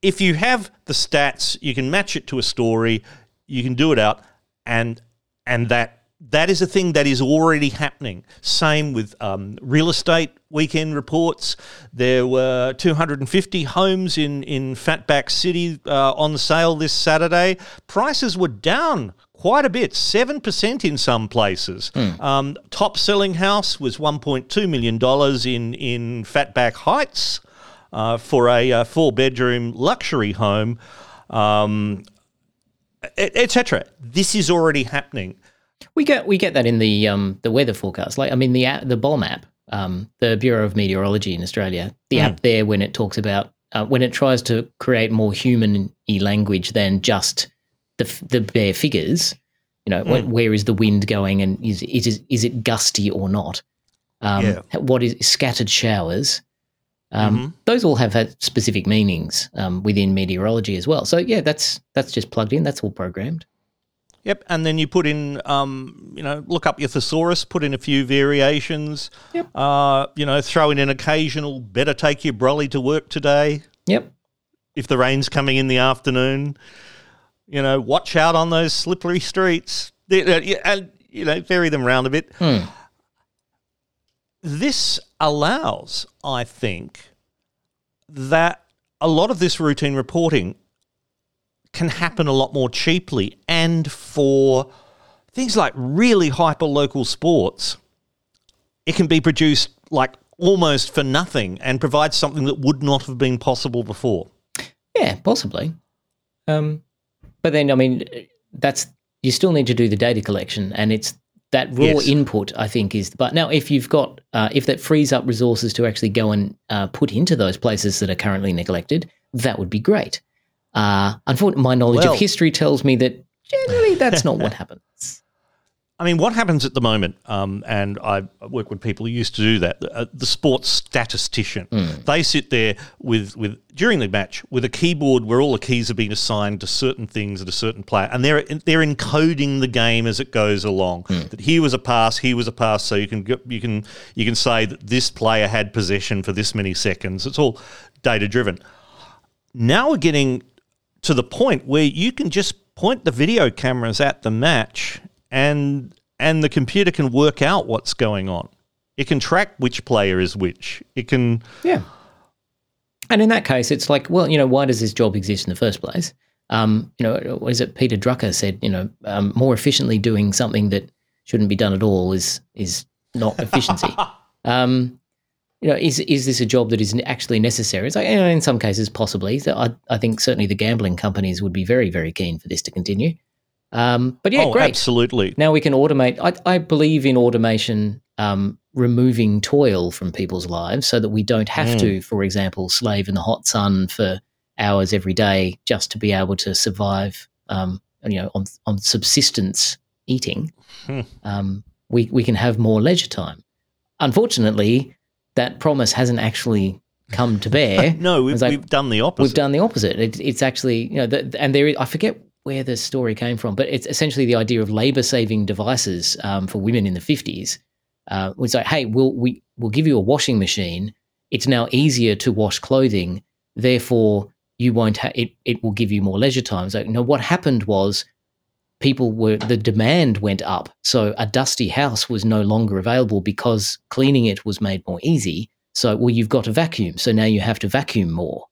S2: if you have the stats, you can match it to a story, you can do it out, and and that that is a thing that is already happening. Same with um, real estate weekend reports. There were 250 homes in in Fatback City uh, on sale this Saturday. Prices were down quite a bit, seven percent in some places. Um, top selling house was 1.2 million dollars in in Fatback Heights uh, for a uh, four bedroom luxury home, um, etc. This is already happening.
S3: We get we get that in the um the weather forecast. Like I mean the the BOM app, um the Bureau of Meteorology in Australia. The
S2: Mm.
S3: app there when it talks about uh, when it tries to create more human language than just the the bare figures. You know,
S2: Mm.
S3: where is the wind going and is it is it gusty or not? Um,
S2: Yeah.
S3: What is scattered showers? Um,
S2: Mhm.
S3: Those all have had specific meanings um, within meteorology as well. So yeah, that's that's just plugged in. That's all programmed.
S2: Yep, and then you put in, um, you know, look up your thesaurus, put in a few variations.
S3: Yep.
S2: Uh, you know, throw in an occasional "better take your brolly to work today."
S3: Yep.
S2: If the rain's coming in the afternoon, you know, watch out on those slippery streets. And you know, vary them around a bit.
S3: Hmm.
S2: this allows, I think, that a lot of this routine reporting can happen a lot more cheaply and for things like really hyper local sports it can be produced like almost for nothing and provide something that would not have been possible before
S3: Yeah, possibly. Um, but then, I mean, that's you still need to do the data collection, and it's that raw
S2: Yes.
S3: input. I think is. But now, if you've got uh, if that frees up resources to actually go and uh, put into those places that are currently neglected, that would be great. Uh, unfortunately, my knowledge
S2: Well-
S3: of history tells me that generally that's not what [LAUGHS] happens.
S2: I mean, what happens at the moment, um, and I work with people who used to do that, uh, the sports statistician. They sit there with, with during the match with a keyboard where all the keys have been assigned to certain things at a certain player, and they're they're encoding the game as it goes along. That here was a pass, here was a pass, so you can you can you can say that this player had possession for this many seconds. It's all data driven. Now we're getting to the point where you can just point the video cameras at the match and and the computer can work out what's going on. It can track which player is which. It can
S3: Yeah. And in that case, it's like, well, you know, why does this job exist in the first place? Um, you know, what is it? Peter Drucker said, you know, um, more efficiently doing something that shouldn't be done at all is is not efficiency. [LAUGHS] um, you know, is is this a job that is actually necessary? It's like, you know, in some cases, possibly. So I, I think certainly the gambling companies would be very, very keen for this to continue. Um, but yeah,
S2: oh,
S3: great.
S2: absolutely.
S3: Now we can automate. I, I believe in automation, um, removing toil from people's lives so that we don't have
S2: Mm.
S3: to, for example, slave in the hot sun for hours every day just to be able to survive, um, you know, on, on subsistence eating.
S2: Hmm.
S3: Um, we, we can have more leisure time. Unfortunately, that promise hasn't actually come to bear. [LAUGHS]
S2: no, we've,
S3: like-
S2: we've done the opposite.
S3: We've done the opposite. It, it's actually, you know, the, and there, I forget where the story came from, but it's essentially the idea of labor-saving devices um, for women in the fifties. Uh, was like, hey, we'll we will give you a washing machine. It's now easier to wash clothing, therefore you won't have it. It will give you more leisure time. So, you know, what happened was people were the demand went up, so a dusty house was no longer available because cleaning it was made more easy. So, well, you've got a vacuum, so now you have to vacuum more.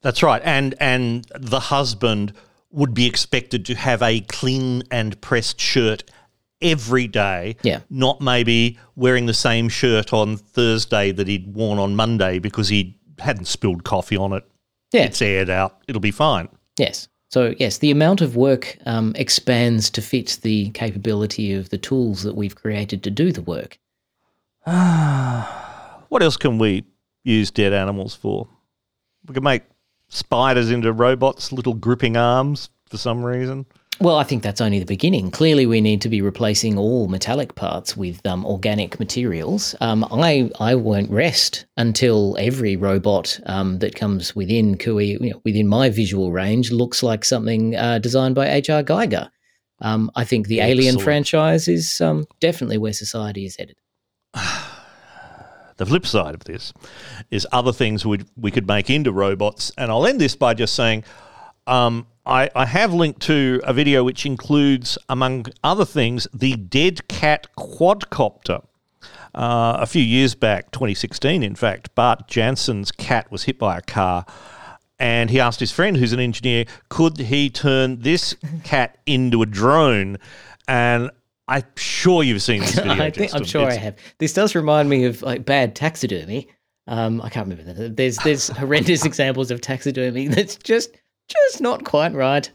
S2: That's right. And and the husband would be expected to have a clean and pressed shirt every day.
S3: Yeah.
S2: Not maybe wearing the same shirt on Thursday that he'd worn on Monday because he hadn't spilled coffee on it.
S3: Yeah.
S2: It's aired out. It'll be fine.
S3: Yes. So, yes, the amount of work um, expands to fit the capability of the tools that we've created to do the work. [SIGHS]
S2: What else can we use dead animals for? We can make spiders into robots, little gripping arms for some reason.
S3: Well, I think that's only the beginning. Clearly, we need to be replacing all metallic parts with um, organic materials. Um, I I won't rest until every robot um, that comes within Kui, you know, within my visual range, looks like something uh, designed by H.R. Giger. Um, I think the Alien franchise is um, definitely where society is headed. [SIGHS]
S2: The flip side of this is other things we we could make into robots, and I'll end this by just saying, um, I, I have linked to a video which includes, among other things, the Dead Cat quadcopter. Uh, a few years back, 2016, in fact, Bart Jansen's cat was hit by a car. And he asked his friend, who's an engineer, could he turn this cat into a drone? And I'm sure you've seen this [LAUGHS] video.
S3: I think, I'm sure I have. This does remind me of like bad taxidermy. Um, I can't remember that. There's there's [LAUGHS] horrendous examples of taxidermy [LAUGHS] that's just just not quite right.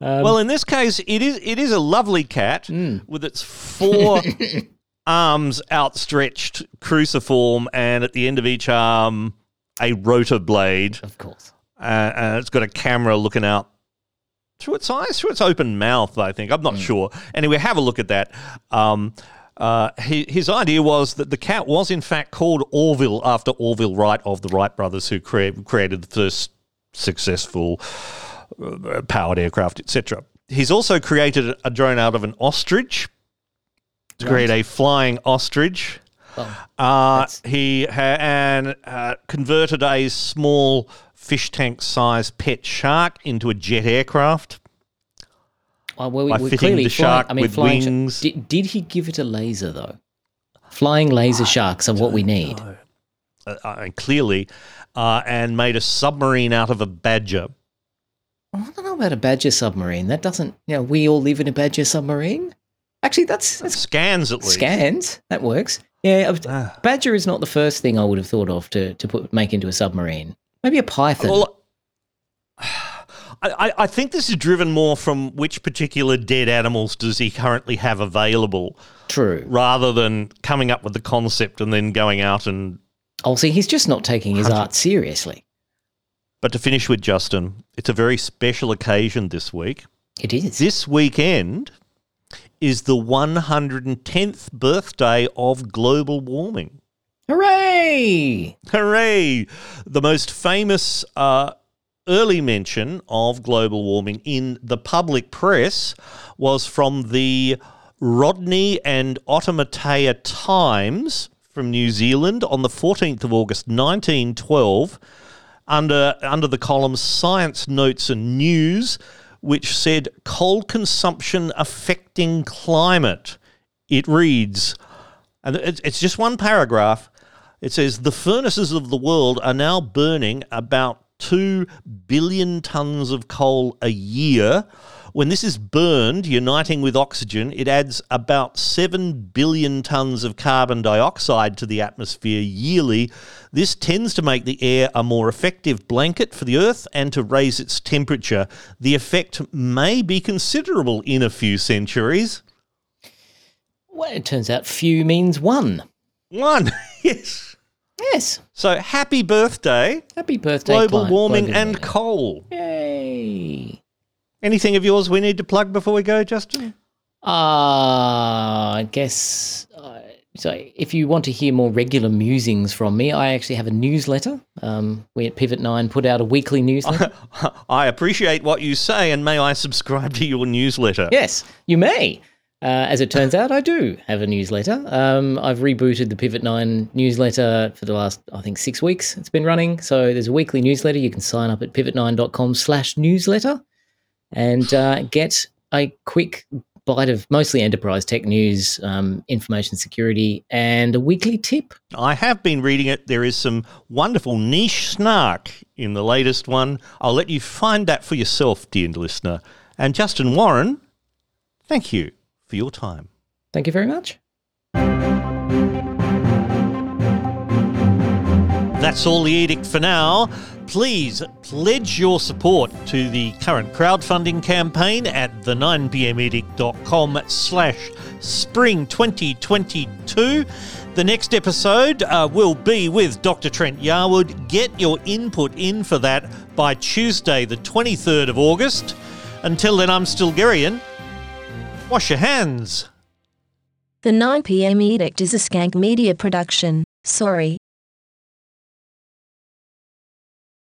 S3: Um,
S2: well, in this case, it is it is a lovely cat
S3: Hmm.
S2: with its four [LAUGHS] arms outstretched, cruciform, and at the end of each arm, a rotor blade.
S3: Of course.
S2: Uh, and it's got a camera looking out through its eyes, through its open mouth. I think I'm not sure. Anyway, have a look at that. Um, uh, he, his idea was that the cat was in fact called Orville after Orville Wright of the Wright brothers, who crea- created the first successful uh, powered aircraft, etc. He's also created a drone out of an ostrich to create a flying ostrich. uh, he ha- and uh, converted a small fish tank sized pet shark into a jet aircraft.
S3: well, we,
S2: by fitting
S3: clearly
S2: the
S3: flying-
S2: shark
S3: I mean,
S2: with
S3: flying sh-
S2: wings.
S3: Did, did he give it a laser though? Flying laser sharks are what we need.
S2: Uh, uh, clearly, uh, and made a submarine out of a badger.
S3: I don't know about a badger submarine. That doesn't, you know, we all live in a badger submarine. Actually, that's, that's
S2: Scans at least.
S3: scans. That works. Yeah, a- badger is not the first thing I would have thought of to to put make into a submarine. Maybe a python.
S2: Well, I, I think this is driven more from which particular dead animals does he currently have available.
S3: True.
S2: Rather than coming up with the concept and then going out and.
S3: Oh, see, he's just not taking his art seriously.
S2: But to finish with Justin, it's a very special occasion this week.
S3: It is.
S2: This weekend is the 110th birthday of global warming.
S3: Hooray!
S2: Hooray! The most famous uh, early mention of global warming in the public press was from the Rodney and Otamatea Times from New Zealand on the 14th of August 1912 under, under the column Science Notes and News, which said coal consumption affecting climate. It reads, and it's just one paragraph. It says the furnaces of the world are now burning about 2 billion tons of coal a year. When this is burned, uniting with oxygen, it adds about 7 billion tons of carbon dioxide to the atmosphere yearly. This tends to make the air a more effective blanket for the Earth and to raise its temperature. The effect may be considerable in a few centuries.
S3: Well, it turns out few means one.
S2: One, [LAUGHS] yes.
S3: Yes.
S2: So happy birthday.
S3: Happy birthday,
S2: Global warming
S3: Global
S2: and coal.
S3: Yay.
S2: Anything of yours we need to plug before we go, Justin?
S3: Uh, I guess. Uh, so, if you want to hear more regular musings from me, I actually have a newsletter. Um, we at Pivot Nine put out a weekly newsletter. [LAUGHS]
S2: I appreciate what you say, and may I subscribe to your newsletter?
S3: yes, you may. Uh, as it turns out, I do have a newsletter. Um, I've rebooted the Pivot Nine newsletter for the last, I think, six weeks. It's been running. So there's a weekly newsletter. You can sign up at pivot9.com slash newsletter and uh, get a quick bite of mostly enterprise tech news, um, information security, and a weekly tip.
S2: I have been reading it. There is some wonderful niche snark in the latest one. I'll let you find that for yourself, dear listener. And Justin Warren, thank you for your time.
S3: Thank you very much.
S2: That's all the edict for now. Please pledge your support to the current crowdfunding campaign at the9pmedict.com slash spring 2022. The next episode uh, will be with Dr. Trent Yarwood. Get your input in for that by Tuesday, the 23rd of August. Until then, I'm still Stilgherrian. Wash your hands.
S1: The 9pm edict is a skank media production. Sorry,